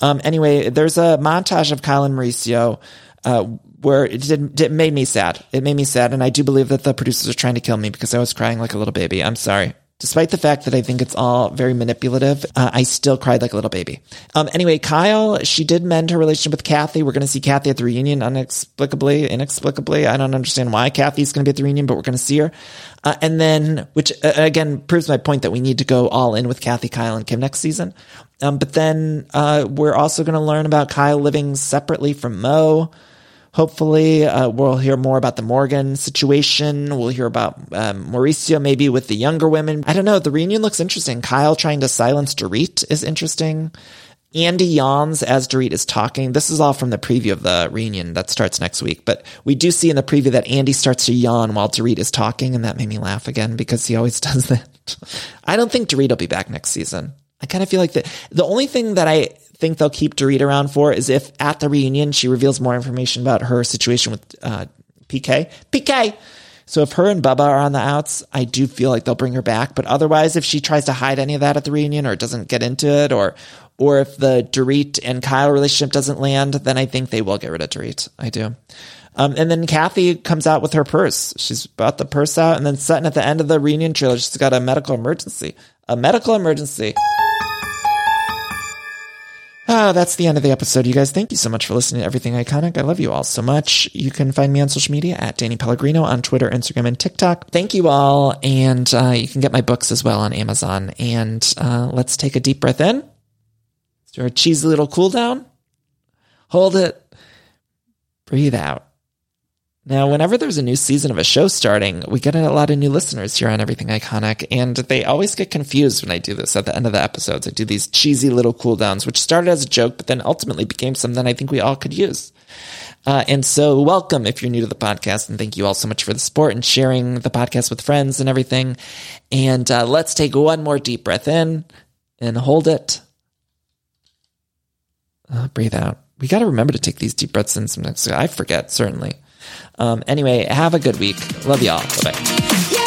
Um, anyway, there's a montage of Kyle and Mauricio uh, where it did, it made me sad. It made me sad, and I do believe that the producers are trying to kill me because I was crying like a little baby. I'm sorry. Despite the fact that I think it's all very manipulative, uh, I still cried like a little baby. Um, anyway, Kyle, she did mend her relationship with Kathy. We're going to see Kathy at the reunion inexplicably, inexplicably. I don't understand why Kathy's going to be at the reunion, but we're going to see her. Uh, and then, which uh, again proves my point that we need to go all in with Kathy, Kyle, and Kim next season. Um, but then, uh, we're also going to learn about Kyle living separately from Mo. Hopefully, uh, we'll hear more about the Morgan situation. We'll hear about um, Mauricio maybe with the younger women. I don't know. The reunion looks interesting. Kyle trying to silence Dorit is interesting. Andy yawns as Dorit is talking. This is all from the preview of the reunion that starts next week. But we do see in the preview that Andy starts to yawn while Dorit is talking, and that made me laugh again because he always does that. I don't think Dorit will be back next season. I kind of feel like the the only thing that I think they'll keep Dorit around for is if at the reunion she reveals more information about her situation with uh, PK. PK. So if her and Bubba are on the outs, I do feel like they'll bring her back. But otherwise, if she tries to hide any of that at the reunion or doesn't get into it, or or if the Dorit and Kyle relationship doesn't land, then I think they will get rid of Dorit. I do. Um, and then Kathy comes out with her purse. She's brought the purse out, and then Sutton at the end of the reunion trailer, she's got a medical emergency. A medical emergency. Ah, that's the end of the episode, you guys. Thank you so much for listening to Everything Iconic. I love you all so much. You can find me on social media at Danny Pellegrino on Twitter, Instagram, and TikTok. Thank you all. And uh, you can get my books as well on Amazon. And uh, let's take a deep breath in. Let's do our cheesy little cool down. Hold it. Breathe out. Now, whenever there's a new season of a show starting, we get a lot of new listeners here on Everything Iconic, and they always get confused when I do this at the end of the episodes. I do these cheesy little cool downs, which started as a joke, but then ultimately became something I think we all could use. Uh, and so, welcome if you're new to the podcast, and thank you all so much for the support and sharing the podcast with friends and everything. And uh, let's take one more deep breath in and hold it. Uh, breathe out. We got to remember to take these deep breaths in sometimes. I forget, certainly. Um, anyway, have a good week. Love y'all. Bye bye.